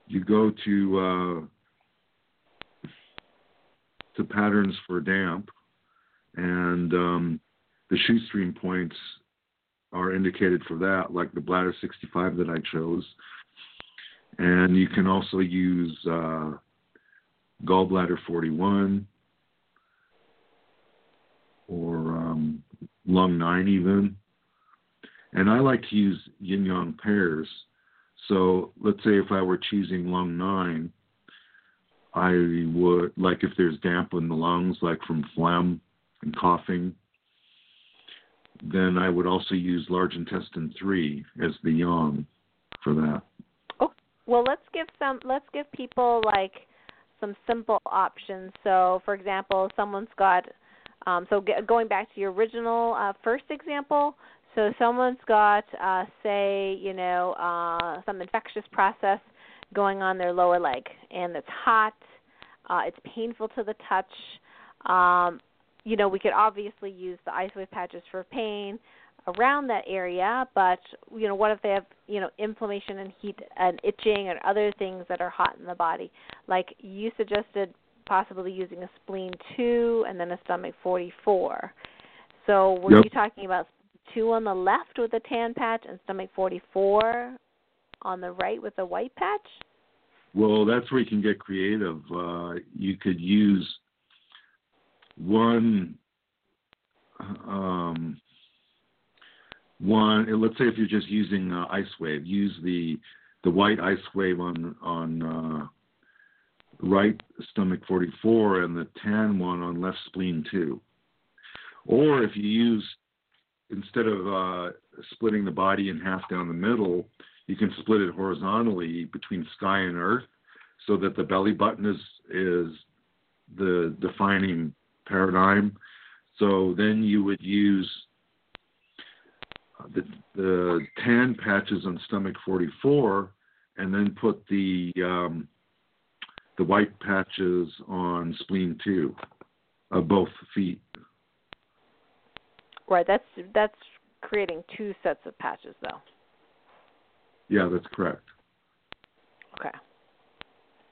you go to uh, to patterns for damp, and um, the shu stream points are indicated for that, like the bladder 65 that I chose. And you can also use uh, gallbladder 41 or um, lung 9 even. And I like to use yin yang pairs. So let's say if I were choosing lung nine, I would, like if there's damp in the lungs, like from phlegm and coughing, then I would also use large intestine three as the yang for that. Oh, well, let's give some, let's give people like some simple options. So, for example, someone's got, um, so g- going back to your original uh, first example, so someone's got, uh, say, you know, uh, some infectious process going on their lower leg, and it's hot. Uh, it's painful to the touch. Um, you know, we could obviously use the IceWave patches for pain around that area, but you know, what if they have you know inflammation and heat and itching and other things that are hot in the body? Like you suggested, possibly using a spleen two and then a stomach forty four. So were yep. you talking about two on the left with a tan patch and stomach 44 on the right with a white patch? Well, that's where you can get creative. Uh, you could use one, um, one. Let's say if you're just using uh, ice wave, use the the white ice wave on on uh, right stomach 44 and the tan one on left spleen 2. Or if you use instead of uh, splitting the body in half down the middle, you can split it horizontally between sky and earth, so that the belly button is is the defining paradigm. So then you would use the, the tan patches on stomach 44, and then put the um, the white patches on spleen 2 of both feet. Right. That's that's creating two sets of patches, though. Yeah, that's correct. Okay.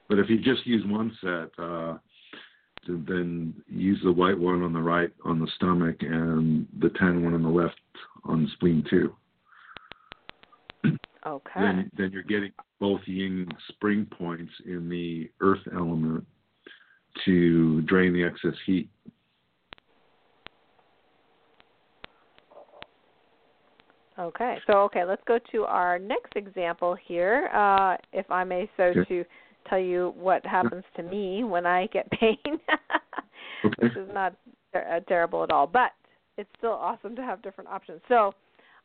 But if you just use one set, uh, then use the white one on the right on the stomach and the tan one on the left on the spleen too. Okay. Then, then you're getting both yin spring points in the earth element to drain the excess heat. Okay, so okay, let's go to our next example here, uh, if I may so Okay. to tell you what happens to me when I get pain. Okay. This is not ter- uh, terrible at all, but it's still awesome to have different options. So,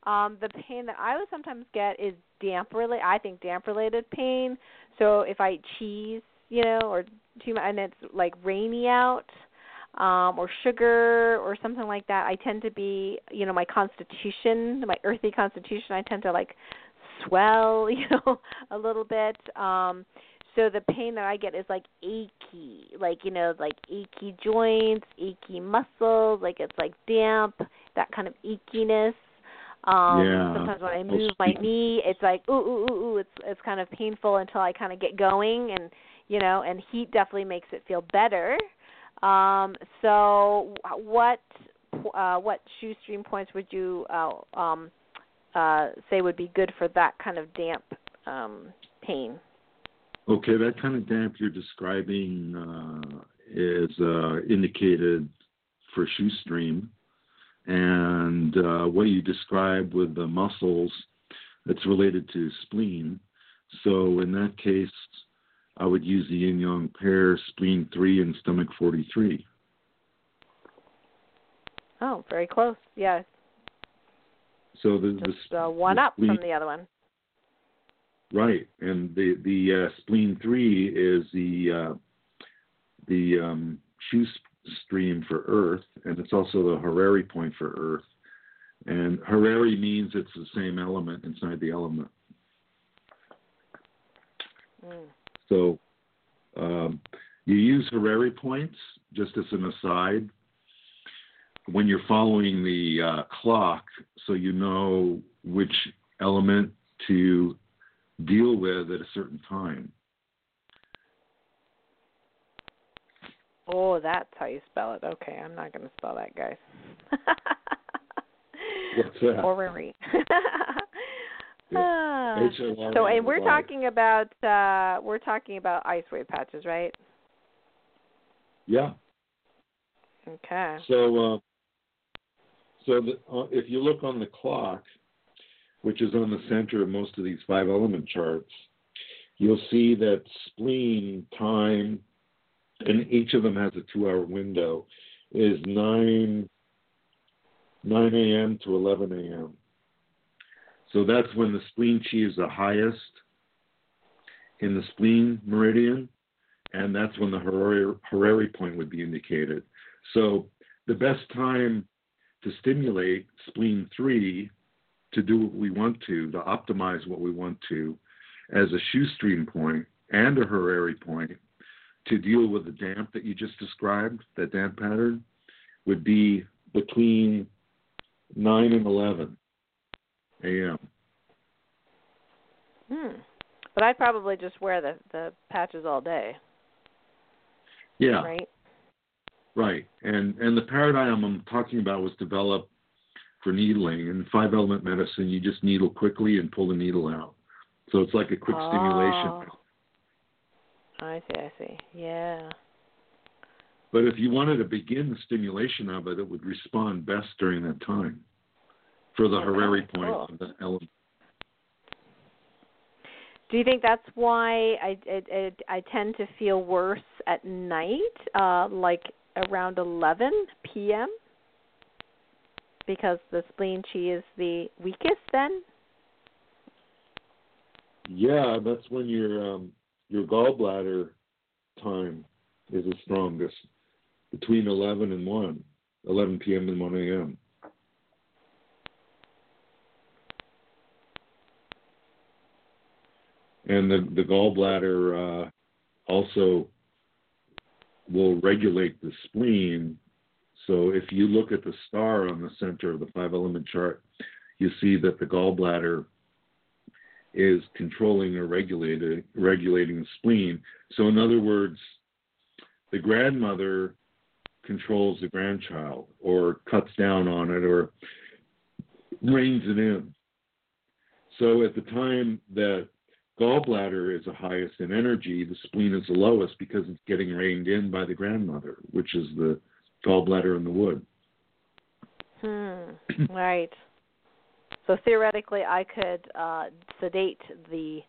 um, the pain that I would sometimes get is damp related. I think damp related pain. So if I eat cheese, you know, or too much, and it's like rainy out, um, or sugar or something like that, I tend to be, you know, my constitution, my earthy constitution, I tend to like swell, you know, a little bit. Um, so the pain that I get is like achy, like you know, like achy joints, achy muscles, like it's like damp, that kind of achiness. Um Yeah. sometimes when I move my knee, it's like ooh ooh ooh ooh, it's it's kind of painful until I kind of get going and you know, and heat definitely makes it feel better. Um so what uh what shu stream points would you uh um uh say would be good for that kind of damp um pain? Okay, that kind of damp you're describing uh, is uh, indicated for shu stream, and uh, what you describe with the muscles, that's related to spleen. So in that case, I would use the yin yang pair, spleen three and stomach forty three. Oh, very close. Yes, So the, the just uh, one the up from the other one. Right, and the the uh, spleen three is the uh, the um, shoe stream for Earth, and it's also the Horary point for Earth. And Horary means it's the same element inside the element. Mm. So um, you use Horary points just as an aside when you're following the uh, clock, so you know which element to deal with at a certain time. Oh, that's how you spell it. Okay, I'm not going to spell that, guys. What's that? Horary. Yeah. Ah. So, and we're talking about uh we're talking about IceWave patches, right? Yeah. Okay. So, uh, so the, uh, if you look on the clock, which is on the center of most of these five element charts, you'll see that spleen time, and each of them has a two hour window, is 9, 9 a.m. to 11 a.m. So that's when the spleen chi is the highest in the spleen meridian, and that's when the Horary, Horary point would be indicated. So the best time to stimulate spleen 3 to do what we want to, to optimize what we want to, as a shu stream point and a Horary point to deal with the damp that you just described, that damp pattern, would be between 9 and 11 a.m. Hmm. But I'd probably just wear the the patches all day, Yeah, right? right. And and the paradigm I'm talking about was developed for needling. In five element medicine, you just needle quickly and pull the needle out. So it's like a quick Oh. stimulation. I see, I see. Yeah. But if you wanted to begin the stimulation of it, it would respond best during that time for the Horary point cool. of the element. Do you think that's why I I, I, I tend to feel worse at night, uh, like around 11 p.m. Because the spleen chi is the weakest then? Yeah, that's when your um, your gallbladder time is the strongest, between 11 and 1, 11 p.m. and 1 a.m. And the, the gallbladder uh, also will regulate the spleen. So if you look at the star on the center of the five element chart, you see that the gallbladder is controlling or regulating regulating the spleen. So in other words, the grandmother controls the grandchild or cuts down on it or reins it in. So at the time that gallbladder is the highest in energy, the spleen is the lowest because it's getting reined in by the grandmother, which is the gallbladder in the wood. Hmm. right. So theoretically, I could uh, sedate the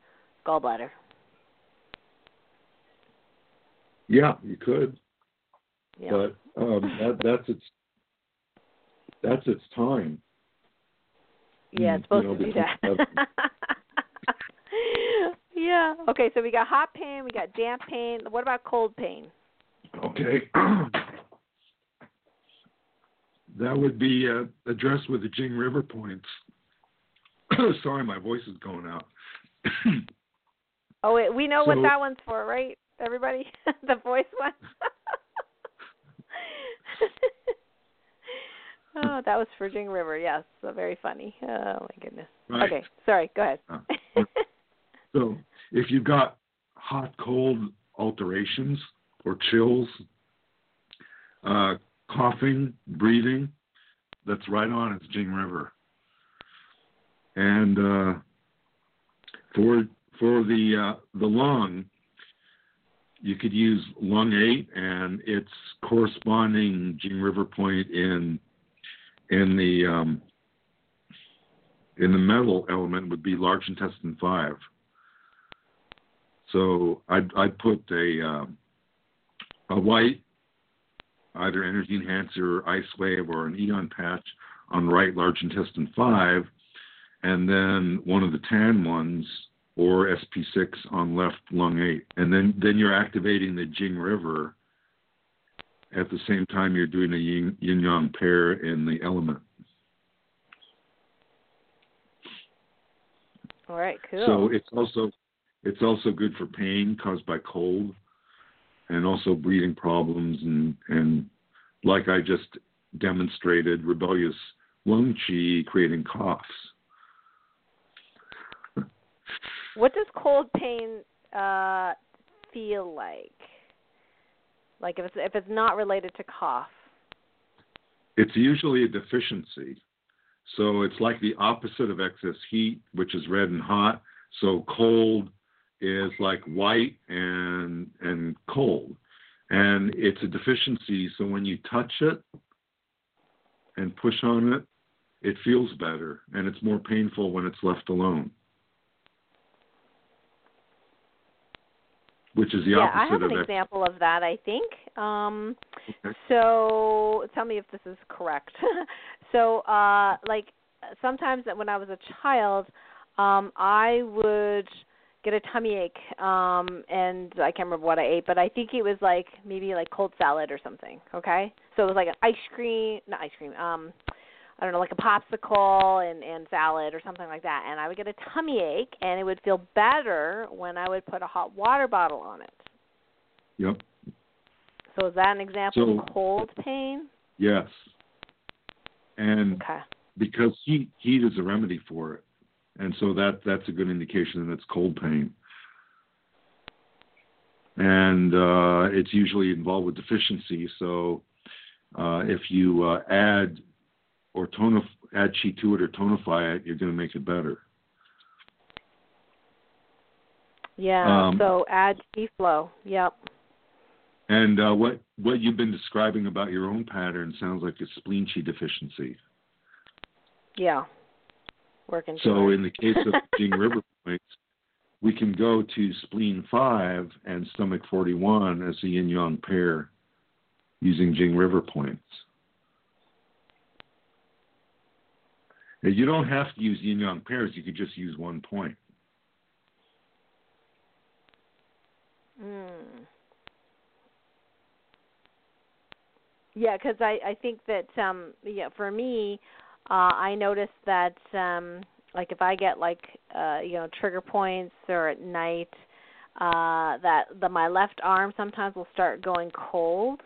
gallbladder. Yeah, you could, Yeah. but um, that, that's its that's its time. yeah, it's supposed you know, to do that. yeah. Okay, so we got hot pain, we got damp pain. What about cold pain? Okay. that would be uh, addressed with the Jing River points. Sorry, my voice is going out. Oh, wait, we know what that one's for, right? Everybody, the voice one. oh, that was for Jing River. Yes, so very funny. Oh my goodness. Right. Okay, sorry. Go ahead. Uh, So if you've got hot cold alterations or chills, uh, coughing, breathing, that's right on. It's Jing River. And uh, for for the uh, the lung, you could use lung eight and its corresponding Jing River point in in the um, in the metal element would be large intestine five. So I'd I'd put a um, a white either energy enhancer, ice wave, or an Aeon patch on right large intestine five, and then one of the tan ones or SP6 on left lung eight, and then then you're activating the Jing River. At the same time, you're doing a yin yang pair in the element. All right, cool. So it's also it's also good for pain caused by cold, and also breathing problems and and like I just demonstrated, rebellious lung qi creating coughs. What does cold pain uh feel like? Like if it's if it's not related to cough. It's usually a deficiency. So it's like the opposite of excess heat, which is red and hot. So cold is like white and and cold. And it's a deficiency, so when you touch it and push on it, it feels better and it's more painful when it's left alone. Which is the yeah, I opposite have an of ex- example of that. I think. Um, Okay. so tell me if this is correct. so, uh, like sometimes when I was a child, um, I would get a tummy ache, um, and I can't remember what I ate, but I think it was like maybe like cold salad or something. Okay, so it was like an ice cream, not ice cream. Um, I don't know, like a popsicle and and salad or something like that, and I would get a tummy ache, and it would feel better when I would put a hot water bottle on it. Yep. So is that an example of cold pain? Yes. And Okay. because heat heat is a remedy for it, and so that that's a good indication that it's cold pain. And uh, it's usually involved with deficiency. So uh, if you uh, add or tonif- add chi to it or tonify it, you're going to make it better. Yeah. Um, so add chi flow. Yep. And uh, what what you've been describing about your own pattern sounds like a spleen chi deficiency. Yeah. Working. So in the case of Jing River points, we can go to spleen five and stomach forty one as a yin yang pair using Jing River points. You don't have to use yin yang pairs, you could just use one point. Mm. Yeah, because I I think that um yeah for me, uh I noticed that um like if I get like uh you know trigger points or at night, uh that the my left arm sometimes will start going cold,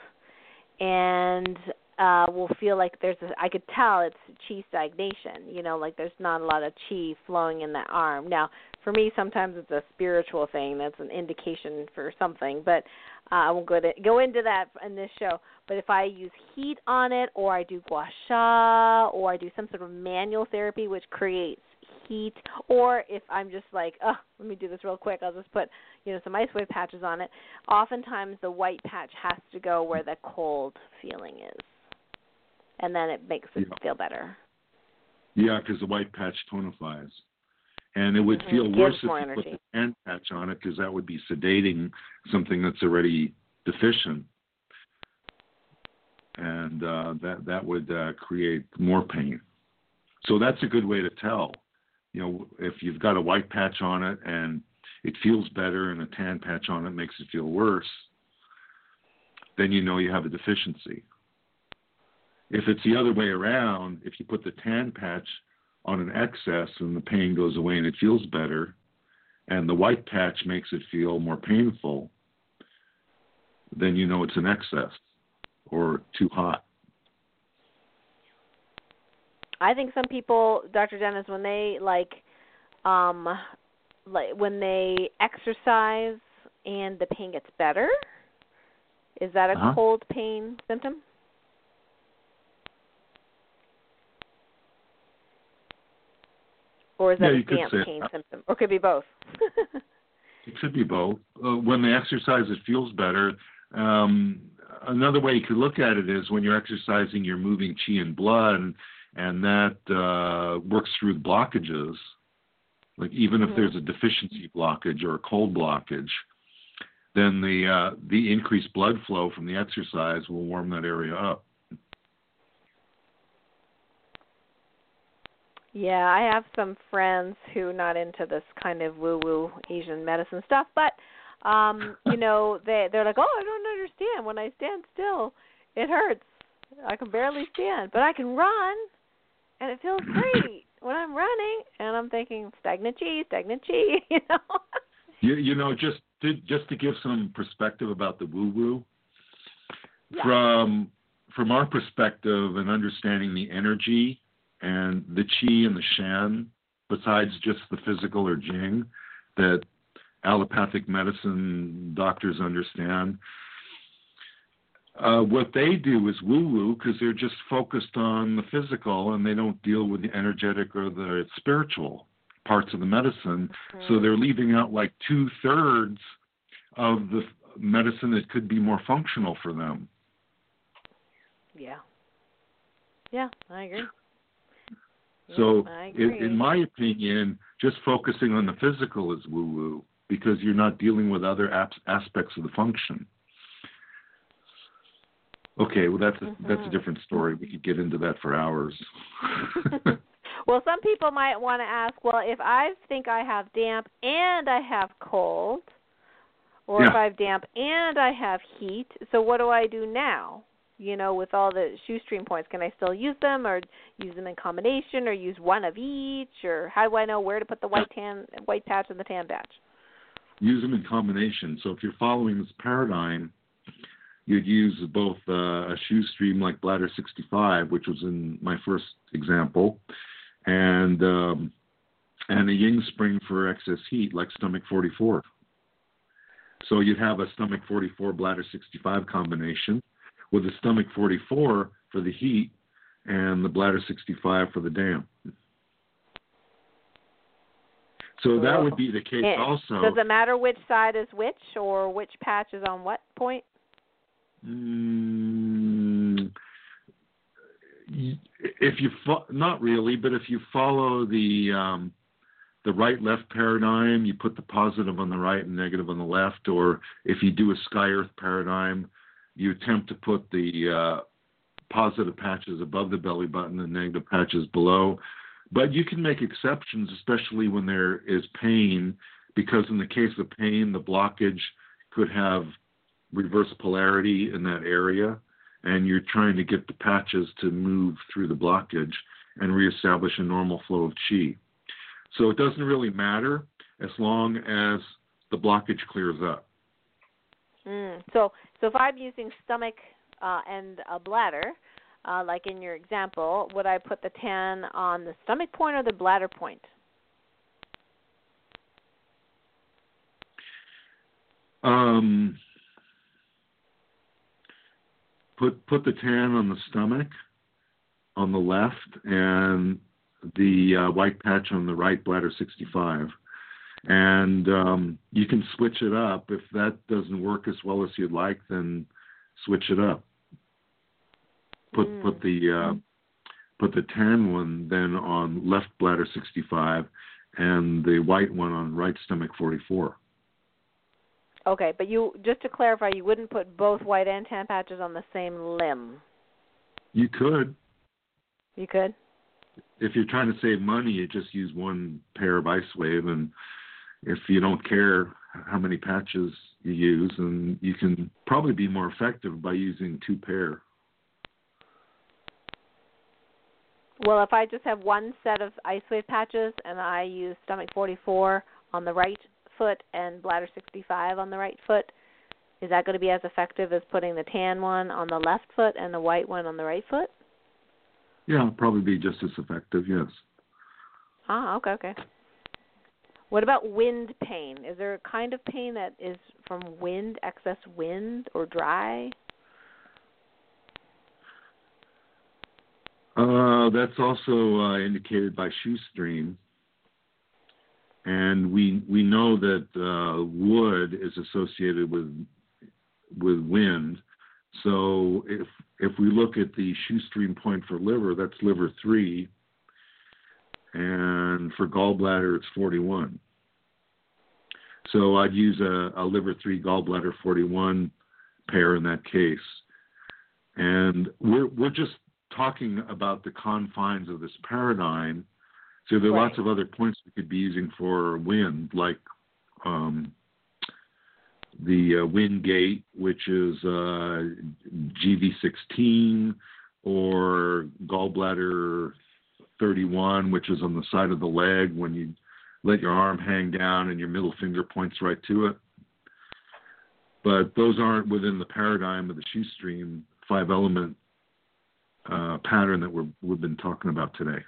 and uh will feel like there's a I could tell it's chi stagnation. You know, like there's not a lot of chi flowing in that arm. Now for me sometimes it's a spiritual thing that's an indication for something but uh, i won't go to go into that in this show but if i use heat on it or i do gua sha or i do some sort of manual therapy which creates heat or if i'm just like oh let me do this real quick i'll just put you know some IceWave patches on it oftentimes the white patch has to go where the cold feeling is and then it makes it Yeah. feel better Yeah, because the white patch tonifies. And it would Mhm. feel Gives worse if you put energy. the tan patch on it because that would be sedating something that's already deficient. And uh, that that would uh, create more pain. So that's a good way to tell. You know, if you've got a white patch on it and it feels better, and a tan patch on it makes it feel worse, then you know you have a deficiency. If it's the other way around, if you put the tan patch on an excess and the pain goes away and it feels better, and the white patch makes it feel more painful, then you know it's an excess or too hot. I think some people, Dr. Dennis, when they like, um, like when they exercise and the pain gets better, is that a Uh-huh. cold pain symptom? Or is that Yeah, a damp pain that. symptom? Or could be both. It could be both. Uh, when they exercise, it feels better. Um, another way you could look at it is when you're exercising, you're moving chi and blood, and, and that uh, works through blockages. Like even Mhm. if there's a deficiency blockage or a cold blockage, then the uh, the increased blood flow from the exercise will warm that area up. Yeah, I have some friends who are not into this kind of woo woo Asian medicine stuff, but um, you know, they they're like, "Oh, I don't understand. When I stand still, it hurts. I can barely stand, but I can run and it feels great when I'm running." And I'm thinking, "Stagnant chi, stagnant chi," you know. You, you know, just to, just to give some perspective about the woo woo, Yeah. from from our perspective and understanding the energy and the chi and the shen, besides just the physical or jing, that allopathic medicine doctors understand. Uh, what they do is woo woo because they're just focused on the physical and they don't deal with the energetic or the spiritual parts of the medicine. So they're leaving out like two thirds of the medicine that could be more functional for them. yeah. Yeah, I agree. So, Yeah, I in, my opinion, just focusing on the physical is woo woo because you're not dealing with other ap- aspects of the function. Okay, well that's a, that's a Mhm. different story. We could get into that for hours. well, some people might want to ask, well, if I think I have damp and I have cold, or if I have damp and I have heat, so what do I do now? You know, with all the shu stream points, can I still use them, or use them in combination, or use one of each, or how do I know where to put the white tan, white patch and the tan patch? use them in combination. So if you're following this paradigm, you'd use both uh, a shu stream like Bladder 65, which was in my first example, and um, and a Ying spring for excess heat like Stomach 44. So you'd have a Stomach 44 Bladder 65 combination with the Stomach 44 for the heat and the Bladder 65 for the damp. So that would be the case And also. Does it matter which side is which, or which patch is on what point? Mm, if you fo- not really, but if you follow the um, the right left paradigm, you put the positive on the right and negative on the left, or if you do a sky earth paradigm, you attempt to put the uh, positive patches above the belly button and negative patches below. But you can make exceptions, especially when there is pain, because in the case of pain, the blockage could have reverse polarity in that area, and you're trying to get the patches to move through the blockage and reestablish a normal flow of chi. So it doesn't really matter as long as the blockage clears up. Mm. So, so if I'm using stomach uh, and a bladder, uh, like in your example, would I put the tan on the stomach point or the bladder point? Um, put put the tan on the stomach on the left and the uh, white patch on the right bladder 65 and um, you can switch it up if that doesn't work as well as you'd like then switch it up put Mm. put the uh, put the tan one then on left bladder 65 and the white one on right stomach 44. Okay, but you just to clarify, you wouldn't put both white and tan patches on the same limb. You could. You could. If you're trying to save money, you just use one pair of ice wave, and if you don't care how many patches you use, and you can probably be more effective by using two pair. Well, if I just have one set of IceWave patches and I use stomach 44 on the right foot and bladder 65 on the right foot, is that going to be as effective as putting the tan one on the left foot and the white one on the right foot? Yeah, probably be just as effective, yes. Ah, okay, okay. What about wind pain? Is there a kind of pain that is from wind, excess wind, or dry? Uh, that's also uh, indicated by shu stream, and we we know that uh, wood is associated with with wind. So if if we look at the shu stream point for liver, that's liver three, and for gallbladder it's 41. So I'd use a, a liver three gallbladder 41 pair in that case, and we're we're just talking about the confines of this paradigm. So there are right. lots of other points we could be using for wind, like um, the uh, wind gate, which is uh, GV16, or gallbladder 31, which is on the side of the leg when you let your arm hang down and your middle finger points right to it. But those aren't within the paradigm of the shu stream five element uh, pattern that we're, we've been talking about today.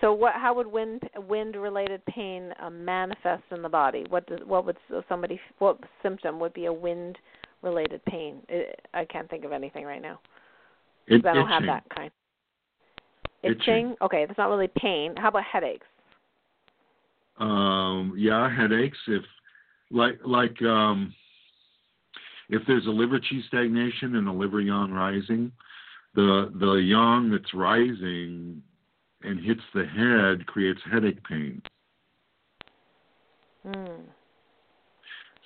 So, what? How would wind wind related pain uh, manifest in the body? What does what would somebody what symptom would be a wind related pain? It, I can't think of anything right now. It, I don't itching. have that kind. Itching? Okay, that's not really pain. How about headaches? Um, yeah, headaches. If like like um, if there's a liver qi stagnation and a liver yang rising, the the yang that's rising and hits the head creates headache pain. Mm.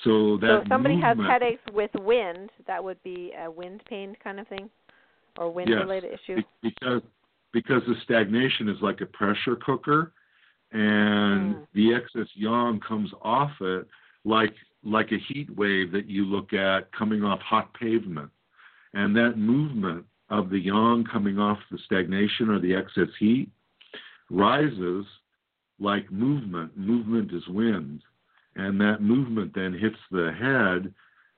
So that So if somebody movement, has headaches with wind, that would be a wind pain kind of thing, or wind Yes, related issue. be- because because the stagnation is like a pressure cooker, and Mm. the excess yang comes off it like like a heat wave that you look at coming off hot pavement, and that movement of the yang coming off the stagnation or the excess heat rises like movement. Movement is wind, and that movement then hits the head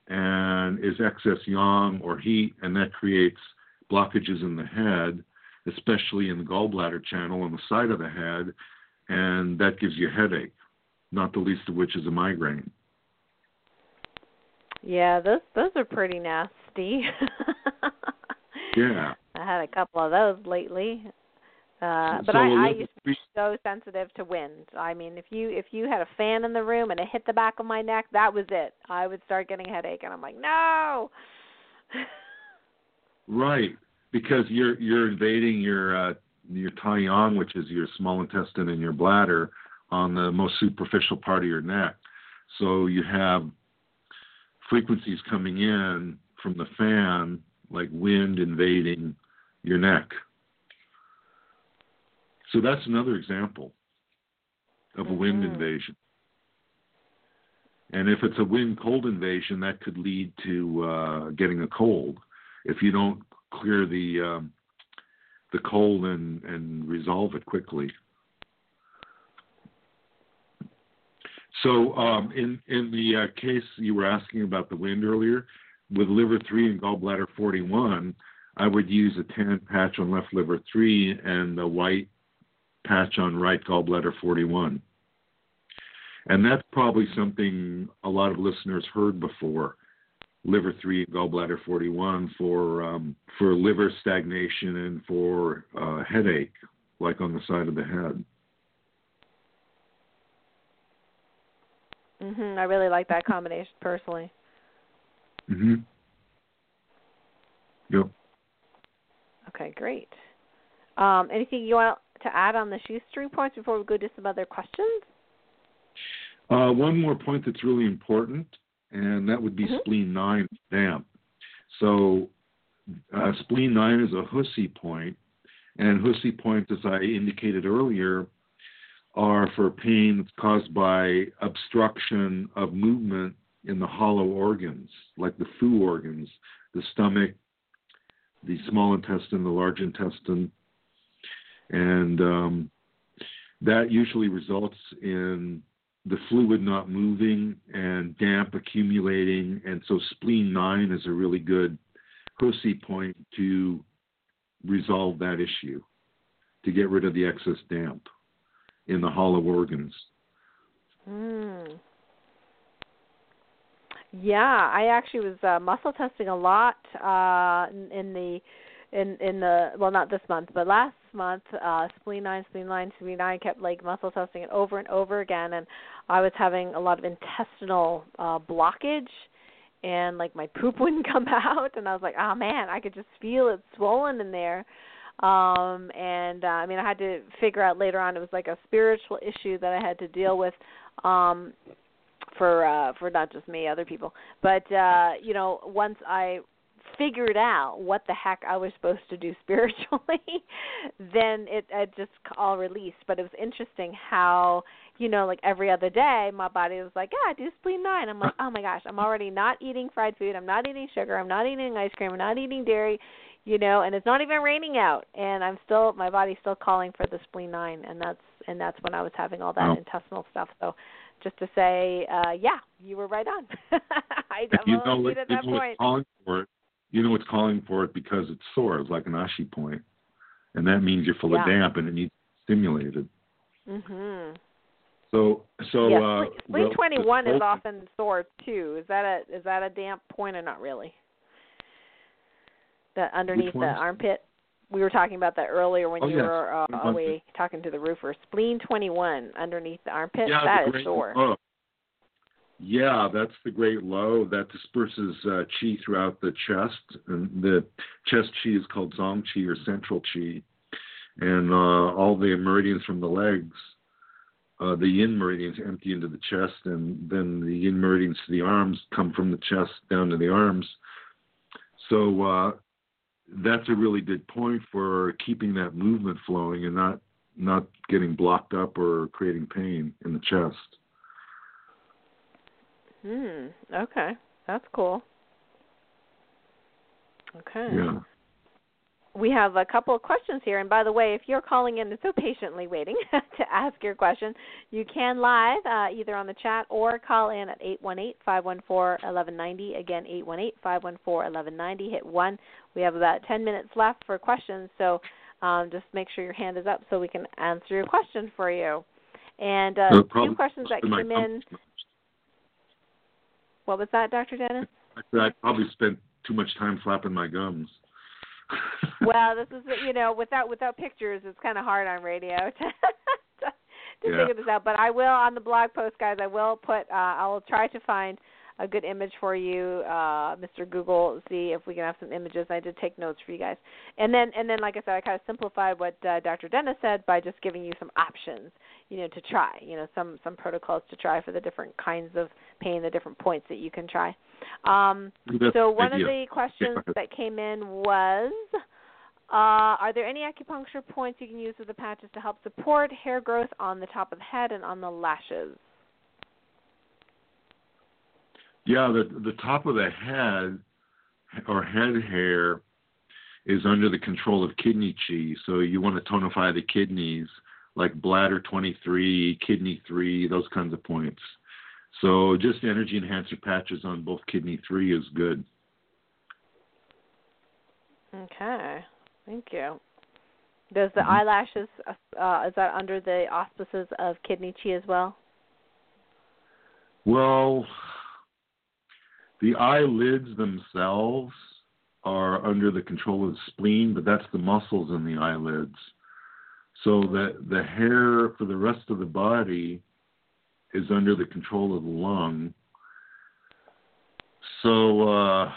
and is excess yang or heat, and that creates blockages in the head, especially in the gallbladder channel on the side of the head, and that gives you a headache, not the least of which is a migraine. Yeah, those those are pretty nasty. Yeah. I had a couple of those lately. Uh but So I, I used to be so sensitive to wind. I mean if you if you had a fan in the room and it hit the back of my neck, that was it. I would start getting a headache and I'm like, No Right, because you're you're invading your uh, your taiyang, which is your small intestine and your bladder, on the most superficial part of your neck. So you have frequencies coming in from the fan, like wind invading your neck. So that's another example of a wind Mhm. invasion. And if it's a wind cold invasion, that could lead to uh, getting a cold if you don't clear the um, the cold and and resolve it quickly. So um, in in the uh, case you were asking about the wind earlier, with liver three and gallbladder 41, I would use a tan patch on left liver three and the white patch on right gallbladder 41. And that's probably something a lot of listeners heard before liver 3 and gallbladder 41 for um, for liver stagnation and for uh, headache like on the side of the head Mhm. I really like that combination personally. mhm yep Okay, great. Um, anything you want to add on the shu stream points before we go to some other questions? Uh, one more point that's really important, and that would be Mhm. spleen nine damp. So, uh, spleen nine is a He-Sea point, and He-Sea points, as I indicated earlier, are for pain that's caused by obstruction of movement in the hollow organs, like the fu organs, the stomach, the small intestine, the large intestine, and um, that usually results in the fluid not moving and damp accumulating. And so spleen 9 is a really good He-Sea point to resolve that issue, to get rid of the excess damp in the hollow organs. Mm. Yeah, I actually was uh, muscle testing a lot uh, in the in in the well not this month but last month uh spleen nine spleen nine spleen nine kept like muscle testing it over and over again and i was having a lot of intestinal uh blockage and like my poop wouldn't come out and i was like oh man i could just feel it swollen in there. Um and uh, i mean i had to figure out later on it was like a spiritual issue that i had to deal with um for uh for not just me other people. But uh you know once i figured out what the heck I was supposed to do spiritually, then it, it just all released. But it was interesting how, you know, like every other day, my body was like, yeah, do spleen nine. I'm like, oh my gosh, I'm already not eating fried food. I'm not eating sugar. I'm not eating ice cream. I'm not eating dairy, you know, and it's not even raining out. And I'm still, my body's still calling for the spleen nine. And that's, and that's when I was having all that Wow. intestinal stuff. So just to say, uh, yeah, you were right on. I definitely you know, agreed at that point. calling for it. You know it's calling for it because it's sore. It's like an ashi point, and that means you're full of damp and it needs stimulated. Mhm. So, so yeah, uh, spleen, spleen 21 is often sore too. Is that a is that a damp point or not really? The underneath the armpit. We were talking about that earlier when Oh, you yes. were uh, away talking to the roofer. Spleen 21 underneath the armpit. yeah, that is sore. low. Yeah, that's the great luo that disperses uh, chi throughout the chest, and the chest chi is called zong chi or central chi, and uh, all the meridians from the legs, uh, the yin meridians empty into the chest, and then the yin meridians to the arms come from the chest down to the arms. So uh, that's a really good point for keeping that movement flowing and not not getting blocked up or creating pain in the chest. Hmm. Okay. That's cool. Okay. Yeah. We have a couple of questions here, and by the way, if you're calling in and so patiently waiting to ask your question, you can live uh, either on the chat or call in at eight one eight five one four eleven ninety. Again, eight one eight five one four eleven ninety. Hit one. We have about ten minutes left for questions, so um, just make sure your hand is up so we can answer your question for you. And uh, No a few questions that came in. What was that, Dr. Dennis? I I probably spent too much time flapping my gums. well, this is you know without without pictures, it's kind of hard on radio to to, to Yeah. figure this out. But I will on the blog post, guys. I will put. Uh, I will try to find a good image for you, uh, Mr. Google. See if we can have some images. I did take notes for you guys, and then and then like I said, I kind of simplified what uh, Dr. Dennis said by just giving you some options, you know, to try. You know, some some protocols to try for the different kinds of pain, the different points that you can try. Um, so one of the questions Yeah. that came in was, uh, are there any acupuncture points you can use with the patches to help support hair growth on the top of the head and on the lashes? Yeah, the the top of the head or head hair is under the control of kidney chi. So you want to tonify the kidneys, like bladder 23, kidney 3, those kinds of points. So just energy enhancer patches on both kidney 3 is good. Okay, thank you. Does the Mhm. eyelashes, uh, is that under the auspices of kidney chi as well? Well, the eyelids themselves are under the control of the spleen, but that's the muscles in the eyelids. So that the hair for the rest of the body is under the control of the lung. So uh,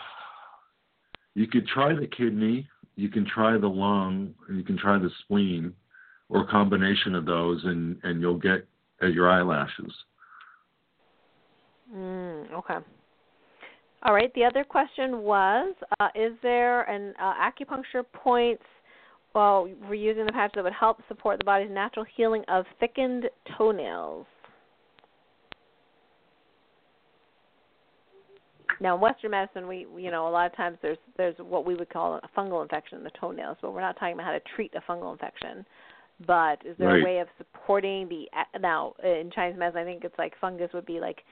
you could try the kidney you can try the lung and you can try the spleen or combination of those and and you'll get at your eyelashes. Mm, okay. All right. The other question was: uh, Is there an uh, acupuncture points Well, we're using the patch that would help support the body's natural healing of thickened toenails? Now, in Western medicine, we you know a lot of times there's there's what we would call a fungal infection in the toenails, but we're not talking about how to treat a fungal infection. But is there Right. a way of supporting the now in Chinese medicine? I think it's like fungus would be like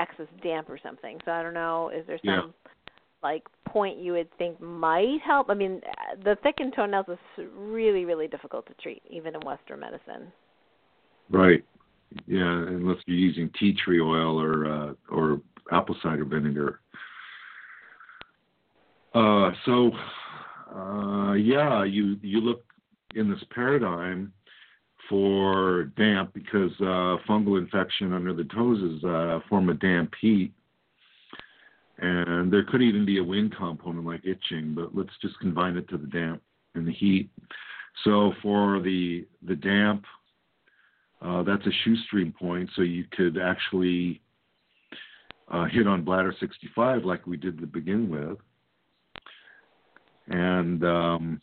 excess damp or something. So I don't know. Is there some Yeah. like point you would think might help? I mean, the thickened toenails is really really difficult to treat even in Western medicine. Right. Yeah, unless you're using tea tree oil or uh, or apple cider vinegar. Uh, so, uh, yeah, you you look in this paradigm for damp because uh, fungal infection under the toes is a form of damp heat, and there could even be a wind component like itching, but let's just combine it to the damp and the heat. So for the the damp uh, that's a shu stream point, so you could actually uh, hit on bladder 65 like we did to begin with. And um,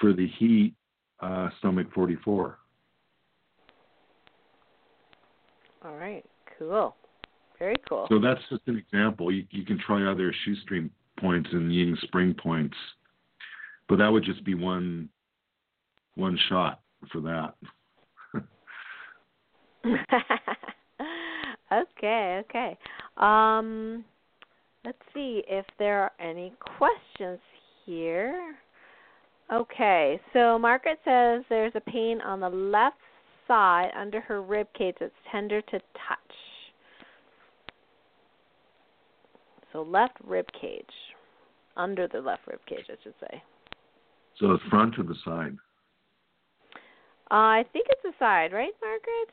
for the heat, uh, stomach 44. All right, cool, very cool. So that's just an example. You, you can try other shu stream points and yin spring points, but that would just be one one shot for that. okay, okay. Um, let's see if there are any questions here. Okay, so Margaret says there's a pain on the left side under her rib cage that's tender to touch. So left rib cage, under the left rib cage, I should say. So the front or the side? Uh, I think it's the side, right, Margaret?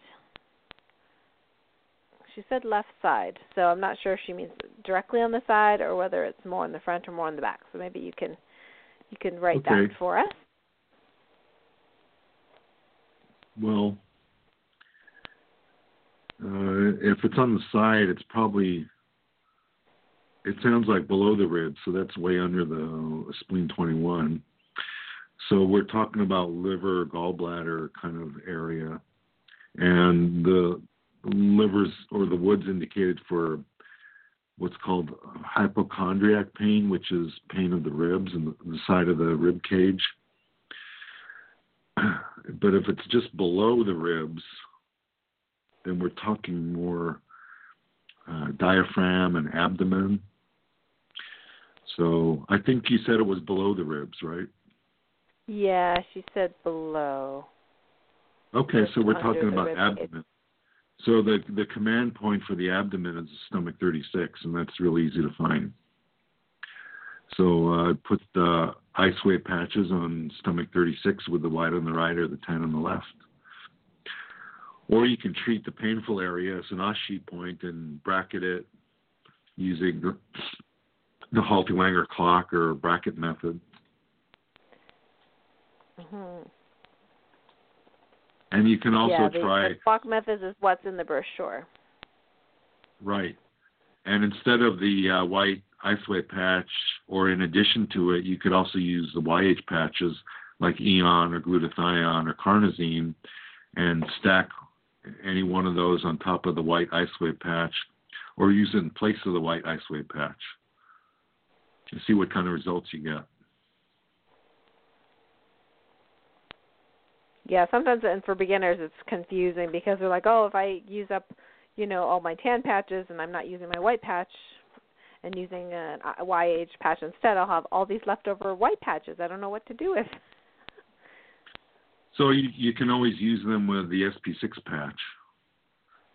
She said left side, so I'm not sure if she means directly on the side or whether it's more in the front or more in the back. So maybe you can you can write Okay. that for us. Well, uh, if it's on the side, it's probably. It sounds like below the ribs, so that's way under the spleen 21. So we're talking about liver, gallbladder kind of area, and the livers or the woods indicated for what's called hypochondriac pain, which is pain of the ribs and the, side of the rib cage. But if it's just below the ribs, then we're talking more uh, diaphragm and abdomen. So I think you said it was below the ribs, right? Yeah, she said below. Okay, so we're talking about cage. So the the command point for the abdomen is stomach 36, and that's really easy to find. So uh, put the ice weight patches on stomach 36 with the white on the right or the 10 on the left. Or you can treat the painful area as an Ashi point and bracket it using the, the Halti-Wanger clock or bracket method. hmm And you can also yeah, the, try the clock method is what's in the brochure. Right. And instead of the uh, white IceWave patch, or in addition to it, you could also use the Y-Age patches like Aeon or glutathione or carnosine and stack any one of those on top of the white IceWave patch or use it in place of the white IceWave patch and see what kind of results you get. Yeah, sometimes and for beginners it's confusing because they're like, oh, if I use up, you know, all my tan patches and I'm not using my white patch and using an uh, Y-Age patch instead, I'll have all these leftover white patches. I don't know what to do with. So you, you can always use them with the SP6 patch.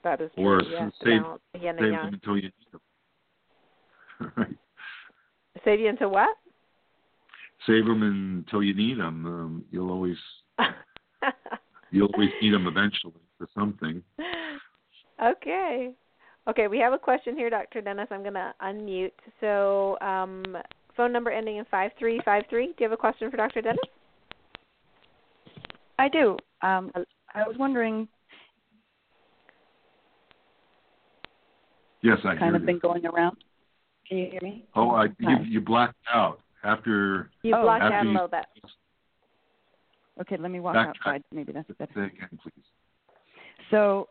That is Or true. Yeah, s- to save- balance the yin and Save them until you need them. right. Save you into what? Save them until you need them. Um, you'll always you'll always need them eventually for something. okay. Okay, we have a question here, Dr. Dennis. I'm going to unmute. So, um, phone number ending in 5353. Do you have a question for Dr. Dennis? I do. Um, I was wondering, Yes, I kind hear of you. been going around. Can you hear me? Oh, I, you, you blacked out after. You blacked blocked out after a little bit. Okay, let me walk outside. Maybe that's better. Say again, please. So,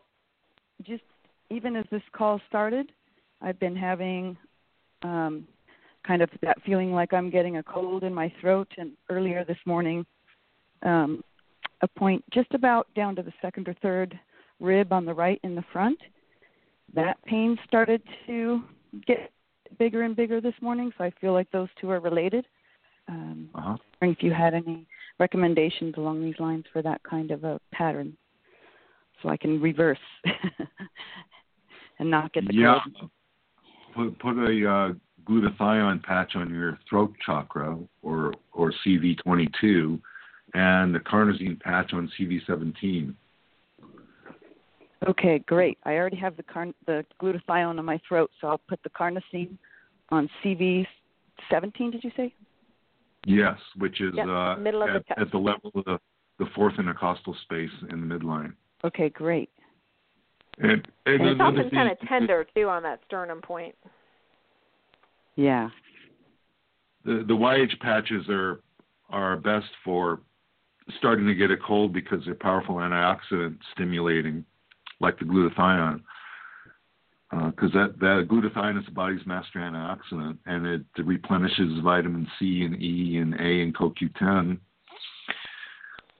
just even as this call started, I've been having um, kind of that feeling like I'm getting a cold in my throat. And earlier this morning, um, a point just about down to the second or third rib on the right in the front, that pain started to get bigger and bigger this morning. So I feel like those two are related. Um, Uh-huh. if you had any recommendations along these lines for that kind of a pattern so I can reverse and not get the yeah. cold. Put put a uh, glutathione patch on your throat chakra or or CV22, and the carnosine patch on CV17. Okay, great. I already have the carn- the glutathione on my throat, so I'll put the carnosine on CV 17. Did you say? Yes, which is Yep, uh, middle of the at, at the level of the, the fourth intercostal space in the midline. Okay, great. And, and And It's often thing, kind of tender too on that sternum point. Yeah. the the Y-Age patches are are best for starting to get a cold because they're powerful antioxidant stimulating, like the glutathione. Because that that glutathione is the body's master antioxidant, and it replenishes vitamin C and E and A and CoQ10.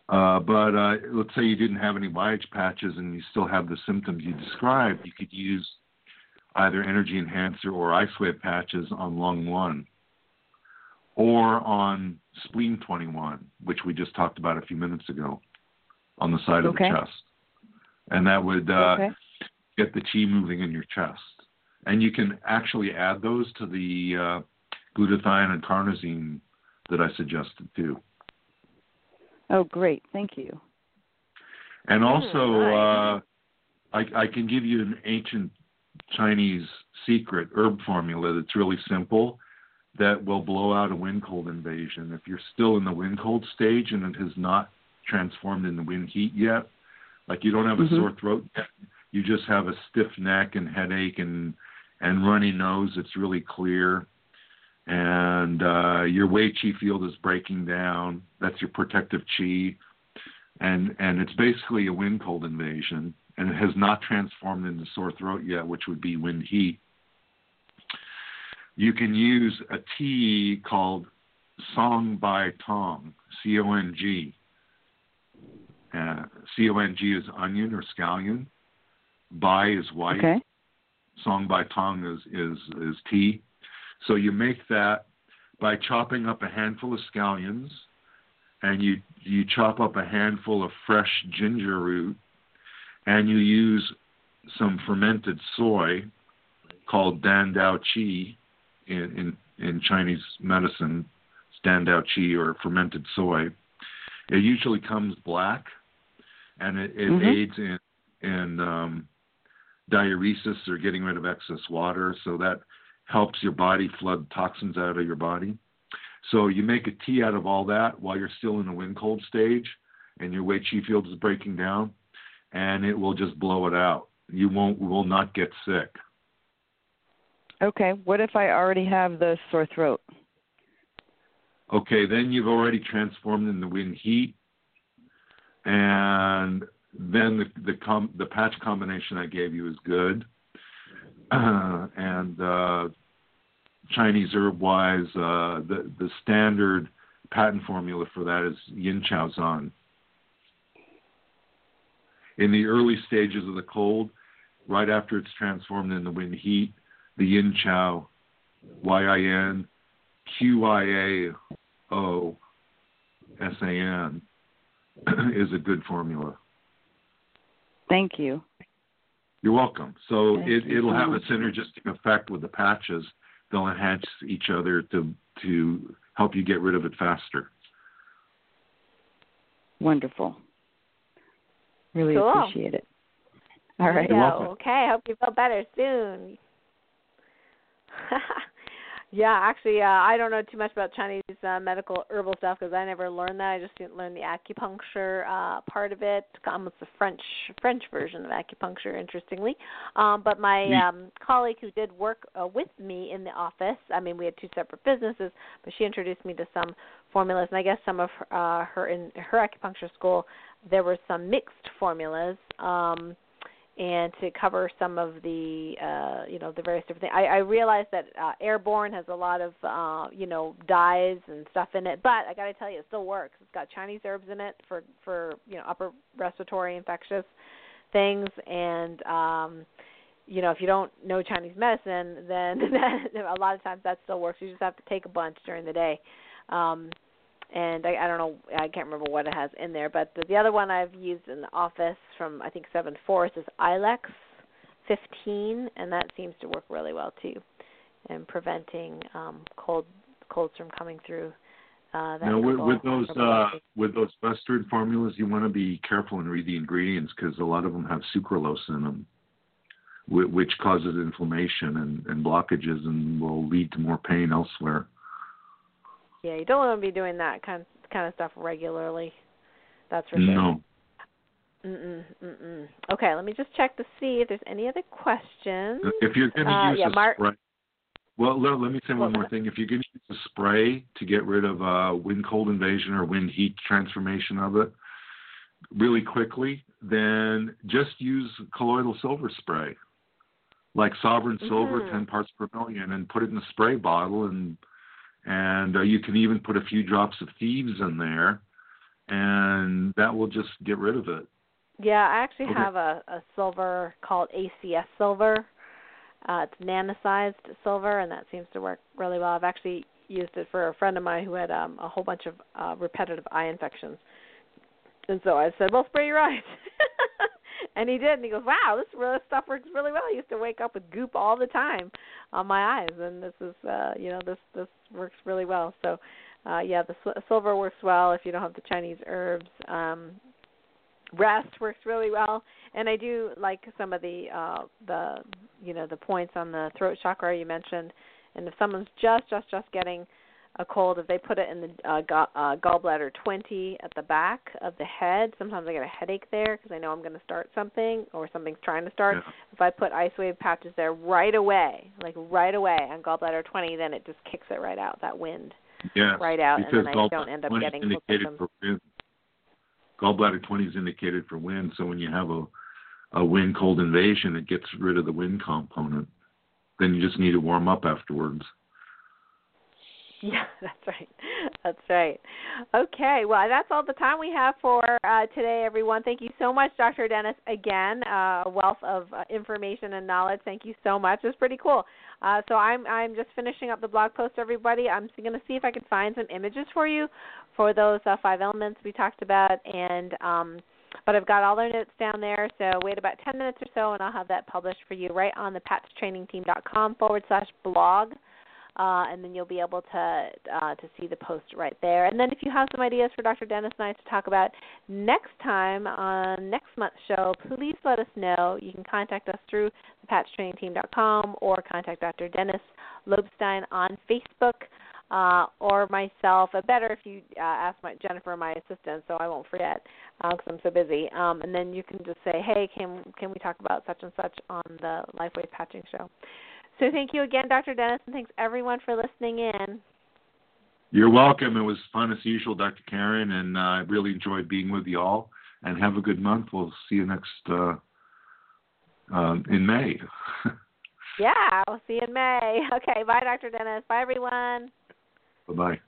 Uh, but uh, let's say you didn't have any Y-Age patches and you still have the symptoms you described, you could use either energy enhancer or IceWave patches on lung one or on spleen 21, which we just talked about a few minutes ago on the side Okay. of the chest. And that would uh, okay. Get the chi moving in your chest. And you can actually add those to the uh, glutathione and carnosine that I suggested too. Oh, great. Thank you. And also, uh, I, I can give you an ancient Chinese secret herb formula that's really simple that will blow out a wind cold invasion. If you're still in the wind cold stage and it has not transformed into wind heat yet, like you don't have a Mhm. sore throat yet, you just have a stiff neck and headache and and runny nose It's really clear and uh, your Wei Qi field is breaking down. That's your protective Qi, and and it's basically a wind cold invasion, and it has not transformed into sore throat yet, which would be wind heat. You can use a tea called Cong Bai Tong, C O N G. Uh, C O N G is onion or scallion. Bai is white. Okay. Cong Bai Tong is is is tea. So you make that by chopping up a handful of scallions, and you you chop up a handful of fresh ginger root, and you use some fermented soy called Dan Dou Chi in, in, in Chinese medicine, it's Dan Dou Chi or fermented soy. It usually comes black, and it, it Mhm. aids in in um, diuresis or getting rid of excess water. So that helps your body flood toxins out of your body. So you make a tea out of all that while you're still in the wind cold stage and your Wei Qi field is breaking down, and it will just blow it out. You won't will not get sick. Okay. What if I already have the sore throat? Okay, then you've already transformed in the wind heat, and then the the, com- the patch combination I gave you is good. Uh, and uh, Chinese herb wise, uh, the the standard patent formula for that is Yin Qiao San. In the early stages of the cold, right after it's transformed into wind heat, the Yin Chao, Y I N Q I A O S A N is a good formula. Thank you. You're welcome. So Thank it, you it'll have a synergistic effect with the patches. They'll enhance each other to to help you get rid of it faster. Wonderful. Really Cool. appreciate it. All right. There you You're welcome. Okay, I hope you feel better soon. Yeah, actually, uh, I don't know too much about Chinese uh, medical herbal stuff because I never learned that. I just didn't learn the acupuncture uh, part of it, almost the French French version of acupuncture, interestingly. Um, but my um, colleague who did work uh, with me in the office, I mean, we had two separate businesses, but she introduced me to some formulas, and I guess some of uh, her in her acupuncture school there were some mixed formulas. Um, and to cover some of the uh, you know the various different things. I, I realize that uh, airborne has a lot of uh, you know dyes and stuff in it, but I got to tell you, it still works. It's got Chinese herbs in it for for you know upper respiratory infectious things, and um, you know if you don't know Chinese medicine, then a lot of times that still works. You just have to take a bunch during the day. Um, and I, I don't know, I can't remember what it has in there, but the, the other one I've used in the office from I think Seven Forest is Ilex 15, and that seems to work really well too, in preventing um, cold colds from coming through. Uh, now, with, with those uh, with those Western formulas, you want to be careful and read the ingredients because a lot of them have sucralose in them, which causes inflammation and, and blockages and will lead to more pain elsewhere. Yeah, you don't want to be doing that kind kind of stuff regularly. That's for sure. No. Mm-mm, mm-mm. Okay, let me just check to see if there's any other questions. If you're going to uh, use yeah, a Mark, spray, well, let, let me say one more thing. If you're going to use a spray to get rid of uh, wind cold invasion or wind heat transformation of it really quickly, then just use colloidal silver spray, like Sovereign Silver, mm-hmm. 10 parts per million, and put it in a spray bottle and and uh, you can even put a few drops of thieves in there, and that will just get rid of it. Yeah, I actually okay. have a, a silver called ACS silver. Uh, it's nano-sized silver, and that seems to work really well. I've actually used it for a friend of mine who had um, a whole bunch of uh, repetitive eye infections, and so I said, "Well, spray your eyes." and he did, and he goes, "Wow, this really, stuff works really well." I used to wake up with goop all the time on my eyes, and this is, uh, you know, this this works really well. So, uh, yeah, the silver works well if you don't have the Chinese herbs. Um, rest works really well, and I do like some of the uh, the you know the points on the throat chakra you mentioned. And if someone's just just just getting a cold, if they put it in the uh, gall, uh, gallbladder 20 at the back of the head, sometimes I get a headache there because I know I'm going to start something or something's trying to start. Yeah. If I put IceWave patches there right away, like right away on gallbladder 20, then it just kicks it right out, that wind right out, and then I don't end up getting indicated for wind. Gallbladder 20 is indicated for wind, so when you have a a wind cold invasion, it gets rid of the wind component. Then you just need to warm up afterwards. Yeah, that's right. That's right. Okay, well, that's all the time we have for uh, today, everyone. Thank you so much, Dr. Dennis. Again, uh, a wealth of uh, information and knowledge. Thank you so much. It's pretty cool. Uh, so I'm I'm just finishing up the blog post, everybody. I'm going to see if I can find some images for you for those uh, five elements we talked about, and um, but I've got all their notes down there. So wait about 10 minutes or so, and I'll have that published for you right on the patchtrainingteam.com forward slash blog uh, and then you'll be able to uh, to see the post right there. And then if you have some ideas for Dr. Dennis and I to talk about next time on next month's show, please let us know. You can contact us through thepatchtrainingteam.com or contact Dr. Dennis Lobstein on Facebook. Uh, or myself. Uh, better if you uh, ask my Jennifer, my assistant, so I won't forget because uh, I'm so busy. Um, and then you can just say, "Hey, can can we talk about such and such on the LifeWave Patching Show?" So thank you again, Dr. Dennis, and thanks everyone for listening in. You're welcome. It was fun as usual, Dr. Karen, and uh, I really enjoyed being with you all. And have a good month. We'll see you next uh, uh, in May. yeah, we'll see you in May. Okay, bye, Dr. Dennis. Bye, everyone. Bye bye.